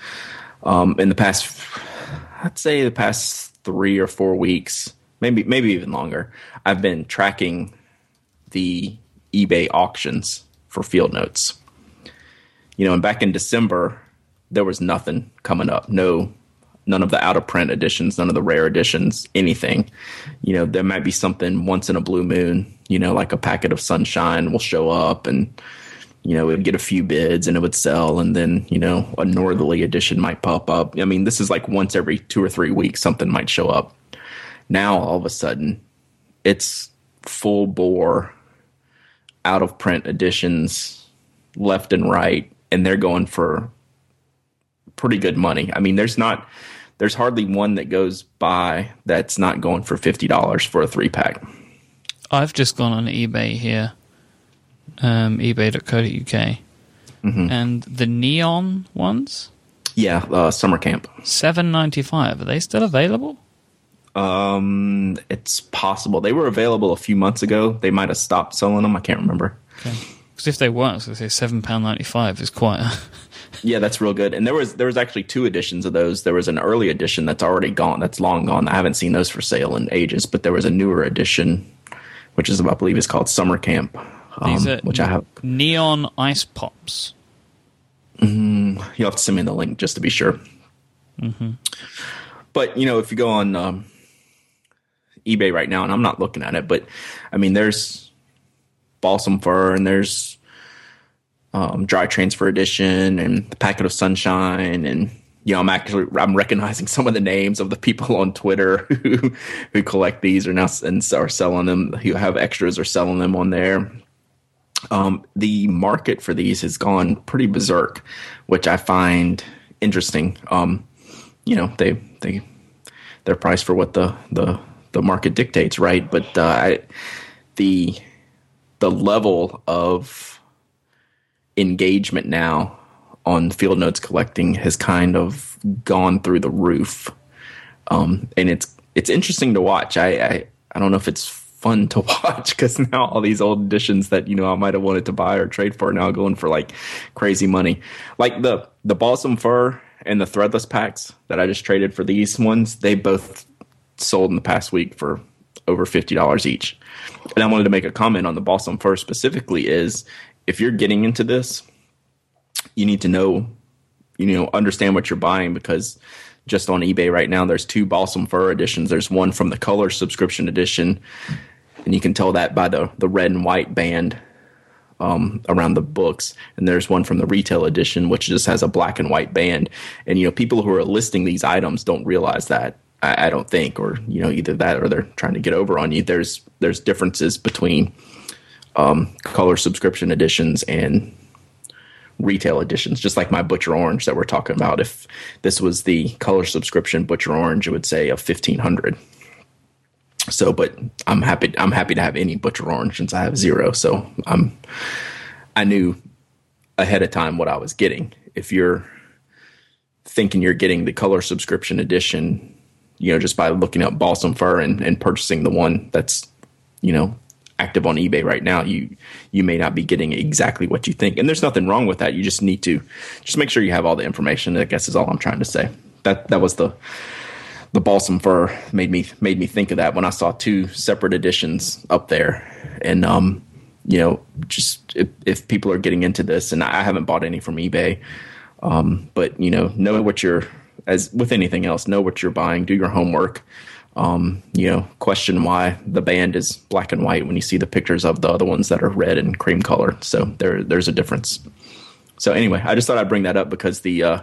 S2: Um in the past I'd say the past 3 or 4 weeks, maybe maybe even longer, I've been tracking the eBay auctions for field notes you know, and back in December, there was nothing coming up. No, none of the out of print editions, none of the rare editions, anything. You know, there might be something once in a blue moon, you know, like a packet of sunshine will show up and, you know, it would get a few bids and it would sell. And then, you know, a northerly edition might pop up. I mean, this is like once every two or three weeks, something might show up. Now, all of a sudden, it's full bore out of print editions left and right and they're going for pretty good money. I mean, there's not there's hardly one that goes by that's not going for $50 for a 3-pack.
S1: I've just gone on eBay here, um, ebay.co.uk,
S2: Mm-hmm.
S1: and the neon ones
S2: Yeah, uh, summer camp.
S1: seven ninety five. Are they still available?
S2: Um it's possible. They were available a few months ago. They might have stopped selling them. I can't remember. Okay.
S1: Because if they weren't, so say seven pound ninety five is quite. A,
S2: Yeah, that's real good. And there was there was actually two editions of those. There was an early edition that's already gone. That's long gone. I haven't seen those for sale in ages. But there was a newer edition, which is I believe is called Summer Camp, um, which I have.
S1: neon ice pops.
S2: You'll have to send me the link just to be sure. But you know, if you go on um, eBay right now, and I'm not looking at it, but I mean, there's balsam fir and there's um, dry transfer edition and the packet of sunshine and you know i'm actually i'm recognizing some of the names of the people on twitter who who collect these are now and are selling them who have extras or selling them on there um, the market for these has gone pretty berserk, which I find interesting. Um, you know, they they they're priced for what the the the market dictates, right? But uh, I, the the level of engagement now on field notes collecting has kind of gone through the roof, um, and it's it's interesting to watch. I, I I don't know if it's fun to watch because now all these old editions that you know I might have wanted to buy or trade for are now going for like crazy money. Like the the balsam fir and the threadless packs that I just traded for these ones, they both sold in the past week for over fifty dollars each. And I wanted to make a comment on the balsam fir specifically is if you're getting into this, you need to know you know understand what you're buying because just on eBay right now there's two balsam fir editions. There's one from the color subscription edition and you can tell that by the the red and white band um, around the books. And there's one from the retail edition which just has a black and white band. And you know people who are listing these items don't realize that I, I don't think, or you know, either that or they're trying to get over on you. There's there's differences between um, color subscription editions and retail editions, just like my Butcher Orange that we're talking about. If this was the color subscription Butcher Orange, it would say a fifteen hundred. So, but I'm happy. I'm happy to have any Butcher Orange since I have zero. So I'm. I knew ahead of time what I was getting. If you're thinking you're getting the color subscription edition, you know, just by looking up balsam fir and, and purchasing the one that's, you know, active on eBay right now, you you may not be getting exactly what you think. And there's nothing wrong with that. You just need to just make sure you have all the information. I guess is all I'm trying to say. That that was the the balsam fir made me made me think of that when I saw two separate editions up there. And um, you know, just if, if people are getting into this, and I haven't bought any from eBay, um, but you know, know what you're as with anything else, know what you're buying, do your homework. Um, you know, question why the band is black and white when you see the pictures of the other ones that are red and cream color. So there, there's a difference. So anyway, I just thought I'd bring that up because the, uh,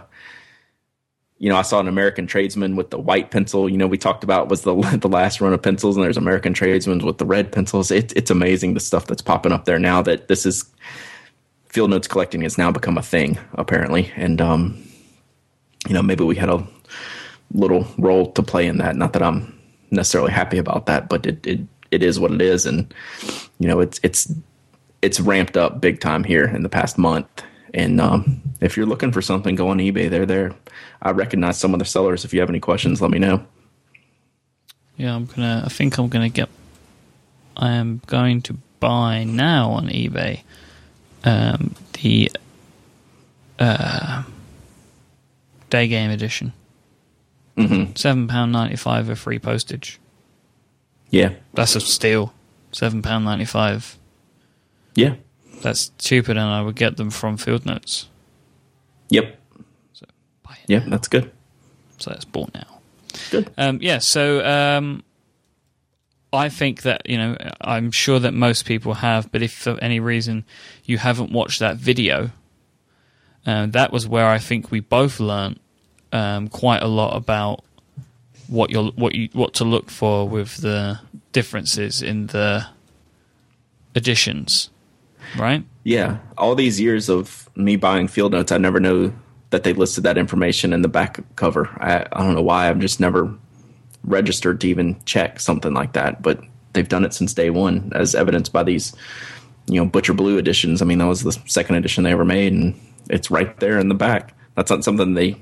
S2: you know, I saw an American tradesman with the white pencil. You know, we talked about was the the last run of pencils, and there's American tradesmen with the red pencils. It, it's amazing the stuff that's popping up there now. That this is field notes collecting has now become a thing apparently, and um, you know, maybe we had a little role to play in that. Not that I'm necessarily happy about that, but it it, it is what it is, and you know, it's it's it's ramped up big time here in the past month. And um, if you're looking for something, go on eBay. They're there. I recognize some of the sellers. If you have any questions, let me know.
S1: Yeah, I'm gonna. I think I'm gonna get. I am going to buy now on eBay um, the uh, day game edition.
S2: Mm-hmm.
S1: Seven pound ninety five with free postage.
S2: Yeah,
S1: That's a steal. Seven pound ninety five.
S2: yeah,
S1: That's cheaper than I would get them from Field Notes.
S2: yep,
S1: So buy it.
S2: yeah. That's good.
S1: So that's bought now.
S2: Good.
S1: Um, yeah, so um, I think that, you know, I'm sure that most people have, but if for any reason you haven't watched that video, uh, that was where I think we both learnt um, quite a lot about what you're, what you, what to look for with the differences in the editions, right?
S2: Yeah, all these years of me buying field notes, I never know that they listed that information in the back cover. I, I don't know why. I've just never registered to even check something like that, but they've done it since day one, as evidenced by these, you know, Butcher Blue editions. I mean, that was the second edition they ever made, and it's right there in the back. That's not something they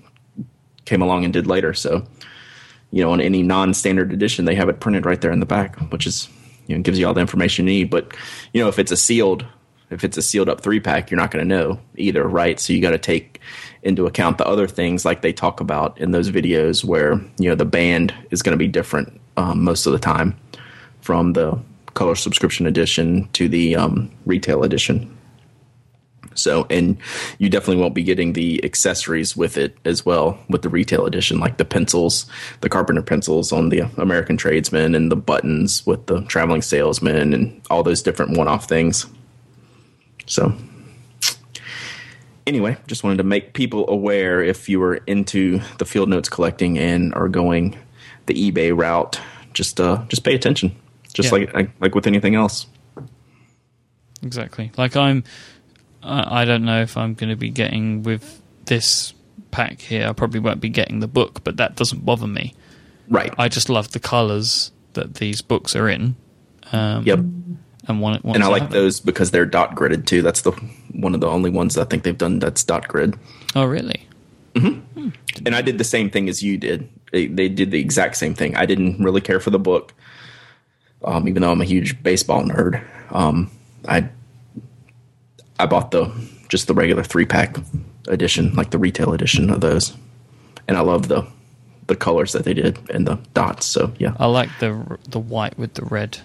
S2: came along and did later. So, you know, on any non-standard edition, they have it printed right there in the back, which is you know gives you all the information you need. But you know, if it's a sealed, if it's a sealed up three pack, you're not going to know either, right? So you got to take into account the other things like they talk about in those videos, where you know the band is going to be different um, most of the time from the color subscription edition to the um, retail edition. So, and you definitely won't be getting the accessories with it as well with the retail edition, like the pencils, the carpenter pencils on the American Tradesman, and the buttons with the traveling salesman, and all those different one off things. So, anyway, just wanted to make people aware if you are into the field notes collecting and are going the eBay route, just uh, just pay attention, just
S1: Yeah.
S2: like, like like with anything else.
S1: Exactly. Like I'm, I I don't know if I'm going to be getting with this pack here. I probably won't be getting the book, but that doesn't bother me.
S2: Right.
S1: I just love the colors that these books are in. Um,
S2: yep.
S1: And want it.
S2: and I like those because they're dot gridded too. That's the one of the only ones I think they've done that's dot grid.
S1: Oh, really?
S2: And I did the same thing as you did. They, they did the exact same thing. I didn't really care for the book, um, even though I'm a huge baseball nerd. Um, I I bought the just the regular three pack edition, like the retail edition of those, and I love the the colors that they did and the dots. So yeah,
S1: I like the the white with the red,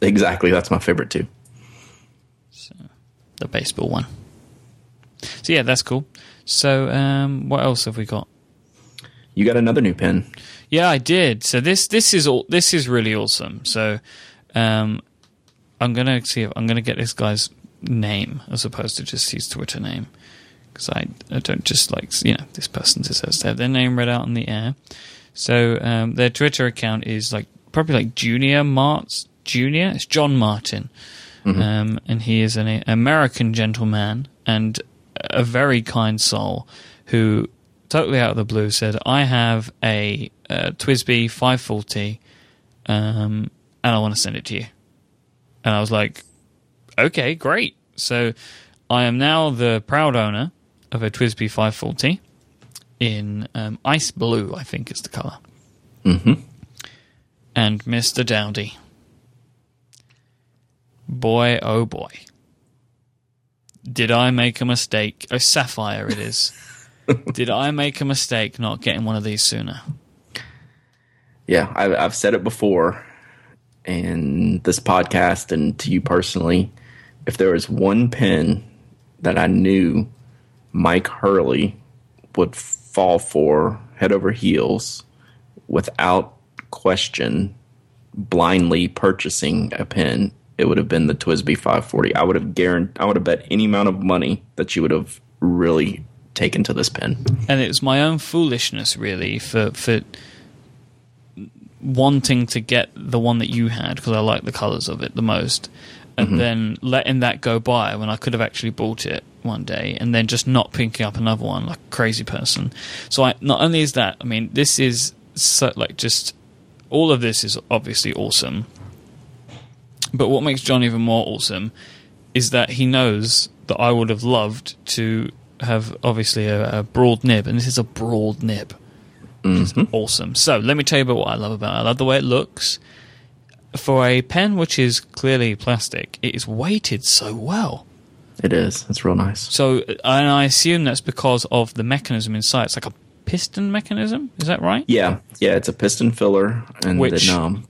S2: exactly. That's my favorite too.
S1: So, the baseball one. So yeah, that's cool. So um, what else have we got?
S2: You got another new pen.
S1: Yeah, I did. So this this is all this is really awesome. So um, I'm gonna see if I'm gonna get this guy's name as opposed to just his Twitter name because I I don't just like you know this person deserves to have their name read out in the air. So um, their Twitter account is like probably like Junior Marts Junior. It's John Martin, um, and he is an American gentleman and a very kind soul who totally out of the blue said, "I have a, uh TWSBI 540, um, and I want to send it to you." And I was like, "Okay, great." So I am now the proud owner of a TWSBI 540 in um, ice blue, I think is the color.
S2: Mm-hmm.
S1: And Mr. Dowdy. Boy, oh boy. Did I make a mistake? Oh, Sapphire it is. Did I make a mistake not getting one of these sooner?
S2: Yeah, I, I've said it before, in this podcast and to you personally. If there was one pen that I knew Myke Hurley would fall for head over heels without question, blindly purchasing a pen, it would have been the TWSBI 540. I would have guaranteed, I would have bet any amount of money that you would have really taken to this pen.
S1: and it was my own foolishness really for for wanting to get the one that you had because I like the colors of it the most and mm-hmm. then letting that go by when I could have actually bought it one day and then just not picking up another one like a crazy person so I not only is that I mean this is so like just all of this is obviously awesome but what makes John even more awesome is that he knows that I would have loved to have obviously a, a broad nib, and this is a broad nib. Is mm-hmm. awesome. So let me tell you about what I love about it. I love the way it looks. For a pen which is clearly plastic, it is weighted so well.
S2: It is. It's real nice.
S1: So, and I assume that's because of the mechanism inside. It's like a piston mechanism. Is that right?
S2: Yeah, yeah. It's a piston filler, and
S1: Which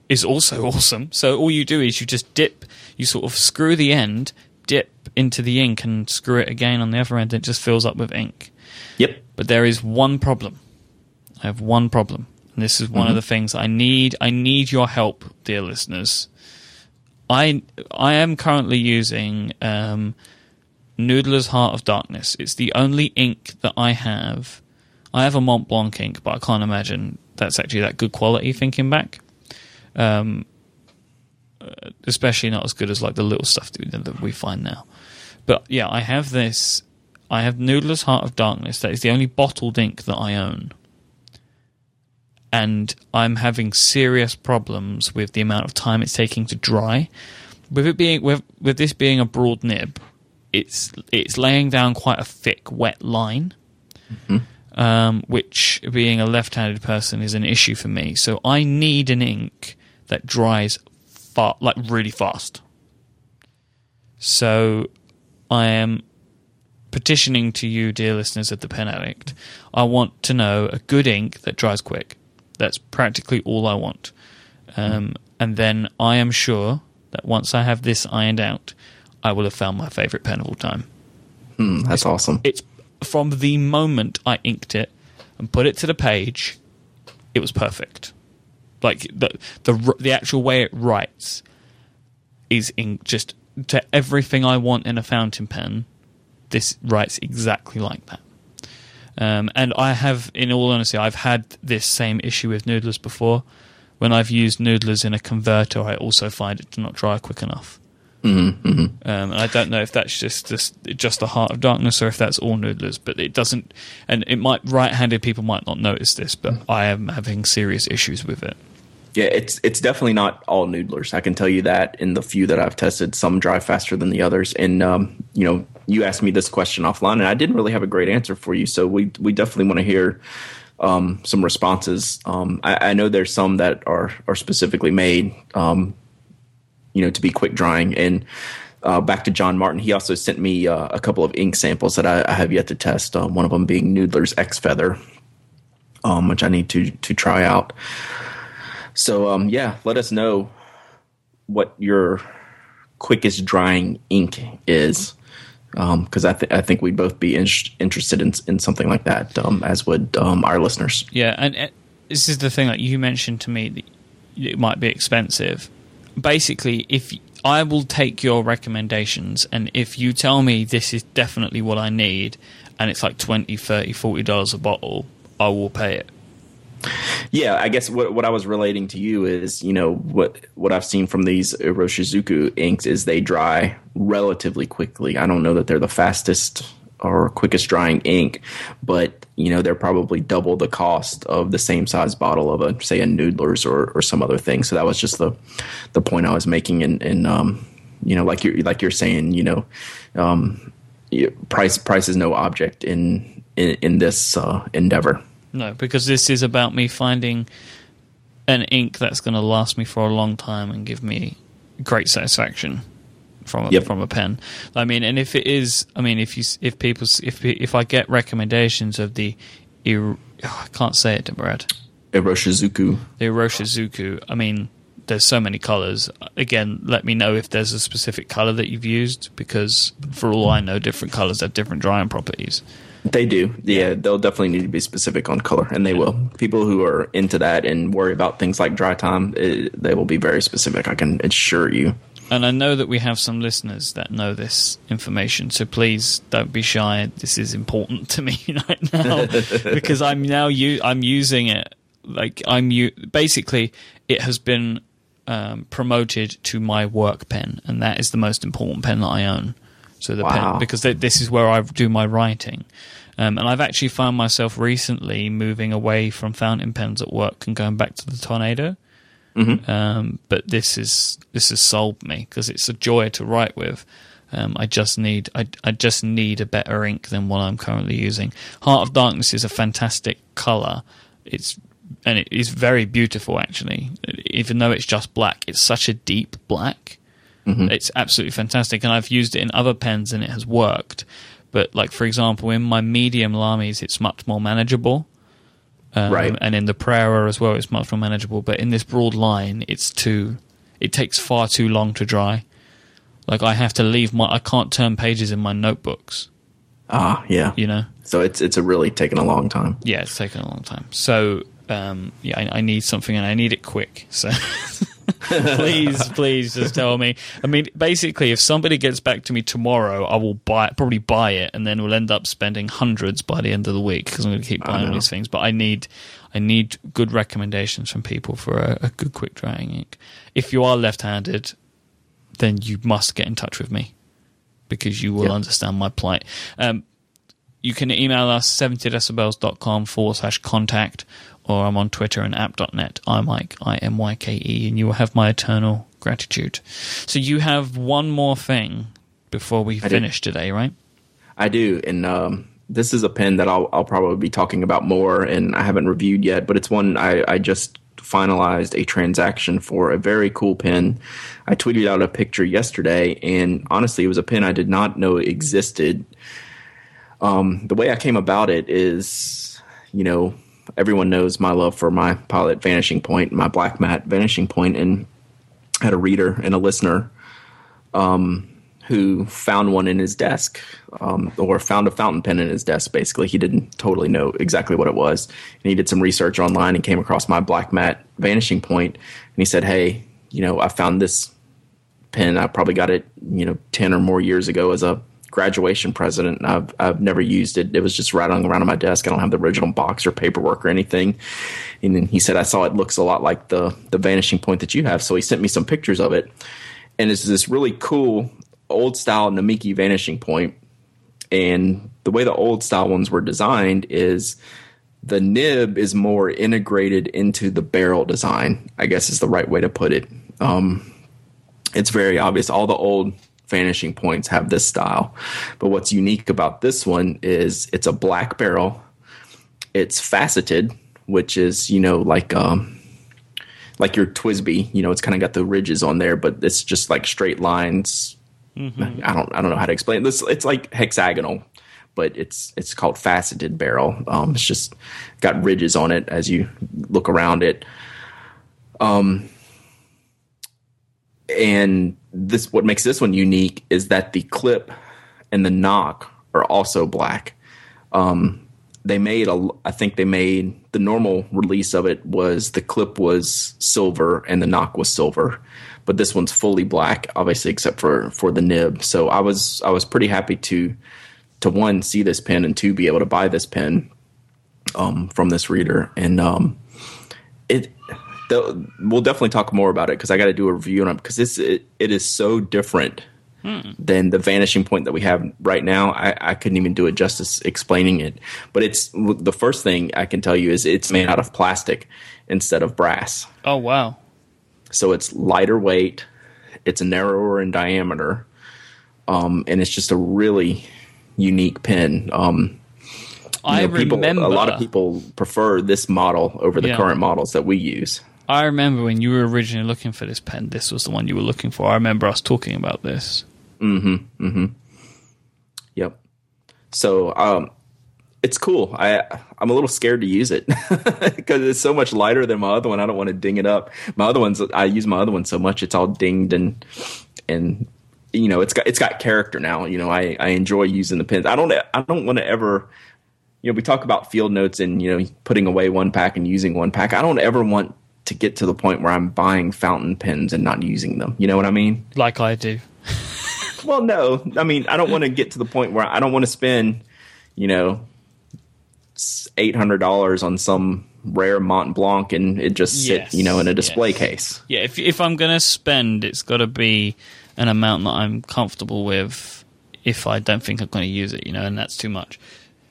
S1: is also awesome. So all you do is you just dip, you sort of screw the end, dip into the ink, and screw it again on the other end. And it just fills up with ink.
S2: yep.
S1: But there is one problem. I have one problem, and this is one of the things I need. I need your help, dear listeners. I I am currently using um, Noodler's Heart of Darkness. It's the only ink that I have. I have a Mont Blanc ink, but I can't imagine that's actually that good quality. Thinking back, um, uh, especially not as good as like the little stuff that we find now. But yeah, I have this. I have Noodler's Heart of Darkness. That is the only bottled ink that I own. And I'm having serious problems with the amount of time it's taking to dry. With it being with with this being a broad nib, it's it's laying down quite a thick, wet line. Um, which being a left-handed person is an issue for me. So I need an ink that dries fa- like really fast. So I am petitioning to you, dear listeners of the Pen Addict. I want to know a good ink that dries quick. That's practically all I want. Um, and then I am sure that once I have this ironed out, I will have found my favorite pen of all time.
S2: Mm, that's awesome.
S1: It's from the moment I inked it and put it to the page, it was perfect. Like the the the actual way it writes is in just to everything I want in a fountain pen. This writes exactly like that. Um, and I have, in all honesty, I've had this same issue with Noodlers before. When I've used Noodlers in a converter, I also find it to not dry quick enough.
S2: Mm-hmm,
S1: Um, and I don't know if that's just just just the heart of darkness or if that's all noodlers, but it doesn't. And it might right-handed people might not notice this, but I am having serious issues with it.
S2: Yeah, it's it's definitely not all noodlers. I can tell you that in the few that I've tested, some dry faster than the others. And um, you know, you asked me this question offline, and I didn't really have a great answer for you. So we we definitely want to hear um, some responses. Um, I, I know there's some that are are specifically made, um, you know, to be quick drying. And uh, back to John Martin, he also sent me uh, a couple of ink samples that I, I have yet to test. Uh, one of them being Noodler's X Feather, um, which I need to to try out. So um, yeah, let us know what your quickest drying ink is, because I, th- I think we'd both be in- interested in in something like that, um, as would um, our listeners.
S1: Yeah, and this is the thing that you mentioned to me that it might be expensive. Basically, if I will take your recommendations, and if you tell me this is definitely what I need, and it's like 20 30 40 dollars a bottle, I will pay it.
S2: Yeah, I guess what what I was relating to you is, you know, what what I've seen from these Iroshizuku inks is they dry relatively quickly. I don't know that they're the fastest or quickest drying ink, but you know they're probably double the cost of the same size bottle of a say a Noodler's or, or some other thing. So that was just the the point I was making. And in um, you know, like you're like you're saying, you know, um, price price is no object in in, in this uh, endeavor.
S1: No, because this is about me finding an ink that's going to last me for a long time and give me great satisfaction from a, yep. from a pen. I mean, and if it is, I mean, if you if people if if I get recommendations of the, oh, I can't say it, Brad.
S2: Iroshizuku.
S1: The Iroshizuku. I mean, there's so many colors. Again, let me know if there's a specific color that you've used because for all I know, different colors have different drying properties.
S2: They do. Yeah, they'll definitely need to be specific on color, and they will. People who are into that and worry about things like dry time, it, eh, they will be very specific. I can assure you.
S1: And I know that we have some listeners that know this information, so please don't be shy. This is important to me right now because I'm now u- I'm using it. Like I'm u- basically, it has been um, promoted to my work pen, and that is the most important pen that I own. So the wow. pen because th- this is where I do my writing. Um, and I've actually found myself recently moving away from fountain pens at work and going back to the Tornado. Mm-hmm. Um, but this is this has sold me because it's a joy to write with. Um, I just need I, I just need a better ink than what I'm currently using. Heart of Darkness is a fantastic color. It's and it is very beautiful actually. Even though it's just black, it's such a deep black. Mm-hmm. It's absolutely fantastic, and I've used it in other pens and it has worked. But like for example, in my medium Lamys, it's much more manageable. Um, right. And in the Prera as well, it's much more manageable. But in this broad line, it's too. It takes far too long to dry. Like I have to leave my. I can't turn pages in my notebooks.
S2: Ah, yeah.
S1: You know.
S2: So it's it's a really taken a long time.
S1: Yeah, it's taken a long time. So um, yeah, I, I need something and I need it quick. So. please, please just tell me. I mean, basically, if somebody gets back to me tomorrow, I will buy probably buy it, and then we'll end up spending hundreds by the end of the week because I'm going to keep buying these things. But I need, I need good recommendations from people for a, a good quick drying ink. If you are left-handed, then you must get in touch with me because you will yep. understand my plight. Um, you can email us 70decibels.com forward slash contact or I'm on Twitter and app.net. I'm Myke, I M Y K E, and you will have my eternal gratitude. So you have one more thing before we I finish do. today, right?
S2: I do, and um, this is a pen that I'll, I'll probably be talking about more, and I haven't reviewed yet, but it's one I, I just finalized a transaction for a very cool pen. I tweeted out a picture yesterday, and honestly, it was a pen I did not know existed. Um, the way I came about it is, you know, everyone knows my love for my Pilot Vanishing Point, my black Mat Vanishing Point, and I had a reader and a listener um, who found one in his desk, um, or found a fountain pen in his desk. Basically, he didn't totally know exactly what it was, and he did some research online and came across my black Mat Vanishing Point, and he said, "Hey, you know, I found this pen. I probably got it, you know, ten or more years ago as a graduation present. I've I've never used it. It was just rattling around on my desk. I don't have the original box or paperwork or anything. And then he said I saw it looks a lot like the the vanishing point that you have. So he sent me some pictures of it, and it's this really cool old style Namiki vanishing point. And the way the old style ones were designed is the nib is more integrated into the barrel design. I guess is the right way to put it. Um, it's very obvious. All the old vanishing points have this style. But what's unique about this one is it's a black barrel. It's faceted, which is, you know, like um like your TWSBI, you know, it's kind of got the ridges on there, but it's just like straight lines. Mm-hmm. I don't I don't know how to explain this. It's like hexagonal, but it's it's called faceted barrel. Um, it's just got ridges on it as you look around it. Um, and this what makes this one unique is that the clip and the knock are also black. Um, they made a, I think they made the normal release of it was the clip was silver and the knock was silver, but this one's fully black, obviously except for for the nib. So I was I was pretty happy to to one see this pen and two be able to buy this pen um, from this reader and um, it we'll definitely talk more about it because I got to do a review on it because it's it, it is so different hmm. than the vanishing point that we have right now. I, I couldn't even do it justice explaining it. But it's the first thing I can tell you is it's made out of plastic instead of brass.
S1: Oh wow!
S2: So it's lighter weight, it's narrower in diameter, um, and it's just a really unique pen. Um,
S1: I know,
S2: people,
S1: remember
S2: a lot of people prefer this model over the yeah. current models that we use.
S1: I remember when you were originally looking for this pen, this was the one you were looking for. I remember us talking about this.
S2: Mm-hmm. Mm-hmm. Yep. So um, it's cool. I I'm a little scared to use it because it's so much lighter than my other one. I don't want to ding it up. My other ones, I use my other one so much it's all dinged and and you know it's got it's got character now. You know I I enjoy using the pens. I don't I don't want to ever you know we talk about field notes and you know putting away one pack and using one pack. I don't ever want to get to the point where I'm buying fountain pens and not using them. You know what I mean?
S1: Like I do.
S2: well, no. I mean, I don't want to get to the point where I don't want to spend, you know, eight hundred dollars on some rare Mont Blanc and it just sit, yes, you know, in a display yes. case.
S1: Yeah, if if I'm gonna spend, it's got to be an amount that I'm comfortable with. If I don't think I'm going to use it, you know, and that's too much.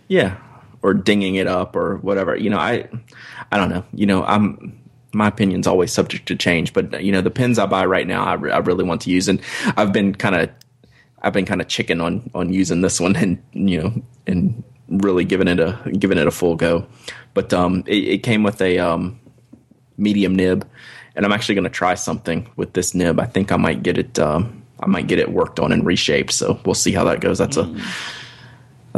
S2: Yeah, or dinging it up or whatever. You know, I, I don't know. You know, I'm my opinion's always subject to change. But you know, the pens I buy right now, I, re- I really want to use, and I've been kind of, I've been kind of chicken on on using this one, and you know, and really giving it a giving it a full go. But um, it, it came with a um, medium nib, and I'm actually going to try something with this nib. I think I might get it. Um, I might get it worked on and reshaped. So we'll see how that goes. That's mm. a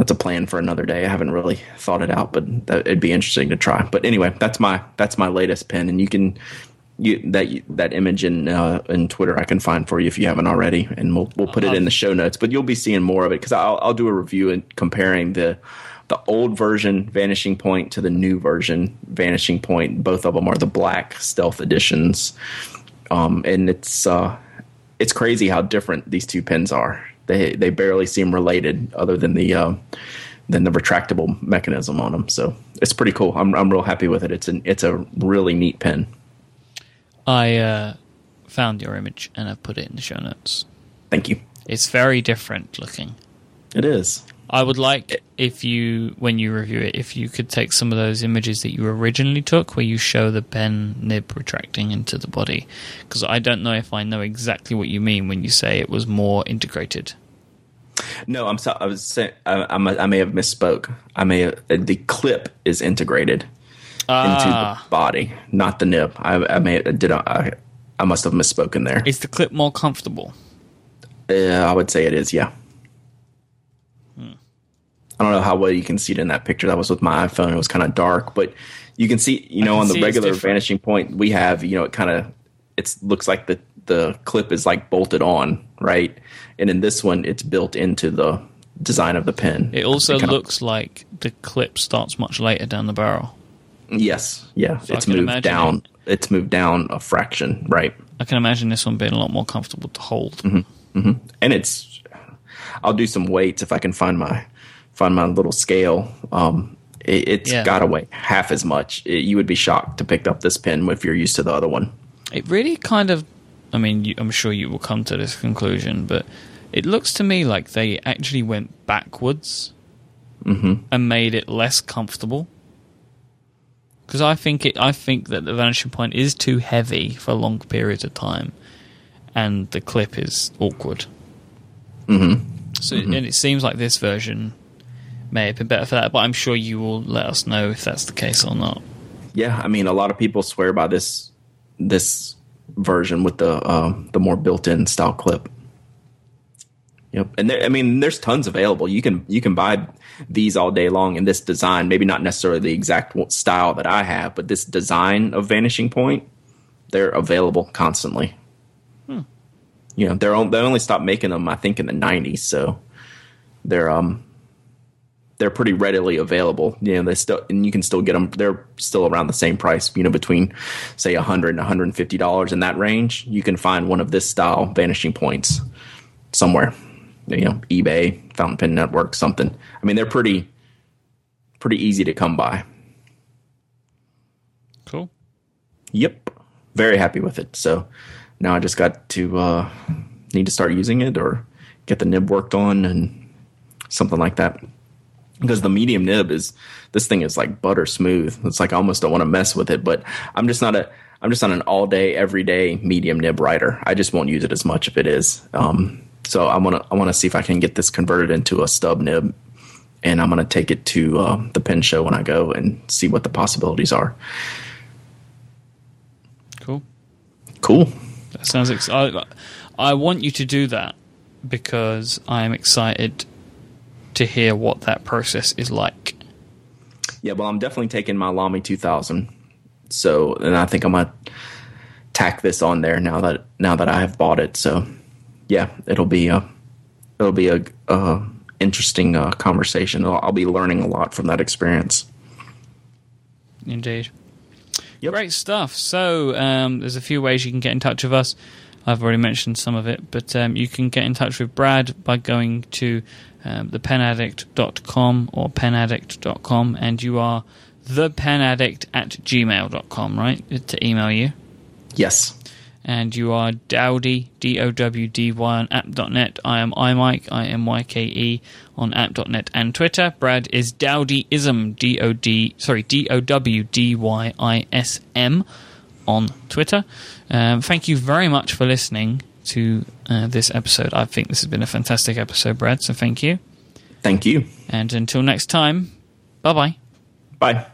S2: that's a plan for another day. I haven't really thought it out, but that, it'd be interesting to try. But anyway, that's my that's my latest pin, and you can you, that that image in uh, in Twitter I can find for you if you haven't already, and we'll we'll put it in the show notes. But you'll be seeing more of it because I'll I'll do a review and comparing the the old version Vanishing Point to the new version Vanishing Point. Both of them are the black stealth editions, um, and it's uh, it's crazy how different these two pins are they they barely seem related other than the uh, than the retractable mechanism on them. So it's pretty cool. I'm I'm real happy with it. It's an it's a really neat pen.
S1: I uh, found your image and I've put it in the show notes.
S2: Thank you.
S1: It's very different looking.
S2: It is.
S1: I would like if you, when you review it, if you could take some of those images that you originally took, where you show the pen nib retracting into the body, because I don't know if I know exactly what you mean when you say it was more integrated.
S2: No, I'm sorry. I was saying I, I, may have misspoke. I may have, the clip is integrated ah. into the ah. body, not the nib. I, I may did I, I must have misspoken there.
S1: Is the clip more comfortable?
S2: Uh, I would say it is. Yeah. I don't know how well you can see it in that picture. That was with my iPhone. It was kind of dark, but you can see. You know, on the regular vanishing point we have, you know, it kind of it looks like the the clip is like bolted on, right? And in this one, it's built into the design of the pen.
S1: It also it looks of, like the clip starts much later down the barrel.
S2: Yes, yeah, so it's moved down. It, it's moved down a fraction, right?
S1: I can imagine this one being a lot more comfortable to hold.
S2: Mm-hmm, mm-hmm. And it's, I'll do some weights if I can find my find my little scale. Um, it, has yeah. got to weigh half as much. It, you would be shocked to pick up this pen if you're used to the other one.
S1: It really kind of I mean, you, I'm sure you will come to this conclusion, but it looks to me like they actually went backwards
S2: mm-hmm.
S1: and made it less comfortable. Because I think it, I think that the vanishing point is too heavy for long periods of time, and the clip is awkward.
S2: Mm-hmm.
S1: So,
S2: mm-hmm.
S1: and it seems like this version may have been better for that. But I'm sure you will let us know if that's the case or not.
S2: Yeah, I mean, a lot of people swear by this this version with the uh, the more built-in style clip. Yep, and there, I mean, there's tons available. You can you can buy these all day long in this design. Maybe not necessarily the exact style that I have, but this design of Vanishing Point, they're available constantly.
S1: Hmm.
S2: You know, they're they only stopped making them, I think, in the '90s. So they're um they're pretty readily available. You know, they still and you can still get them. They're still around the same price. You know, between say a hundred and one hundred and fifty dollars in that range. You can find one of this style vanishing points somewhere. You know, eBay, Fountain Pen Network, something. I mean, they're pretty pretty easy to come by.
S1: Cool.
S2: Yep, very happy with it. So now I just got to uh, need to start using it or get the nib worked on and something like that. Because the medium nib is this thing is like butter smooth. It's like I almost don't want to mess with it, but I'm just not a I'm just on an all day, every day medium nib writer. I just won't use it as much if it is. Um, so I want to I want to see if I can get this converted into a stub nib, and I'm going to take it to uh, the pen show when I go and see what the possibilities are.
S1: Cool.
S2: Cool.
S1: That sounds. Ex- I, I want you to do that because I am excited to hear what that process is like.
S2: Yeah, well, I'm definitely taking my Lamy 2000. So, and I think I'm gonna tack this on there now that now that I have bought it. So, yeah, it'll be a it'll be a, a interesting uh, conversation. I'll, I'll be learning a lot from that experience.
S1: Indeed. Yep. Great stuff. So, um, there's a few ways you can get in touch with us. I've already mentioned some of it, but um, you can get in touch with Brad by going to um, thepenaddict.com or penaddict.com, and you are thepenaddict at gmail.com, right? To email you.
S2: Yes.
S1: And you are Dowdy, D O W D Y on app.net. I am iMyke, I M Y K E on app.net and Twitter. Brad is Dowdyism, D O D, sorry, D O W D Y I S M on Twitter. Um, thank you very much for listening to uh, this episode. I think this has been a fantastic episode, Brad, so thank you.
S2: Thank you.
S1: And until next time, bye-bye.
S2: Bye.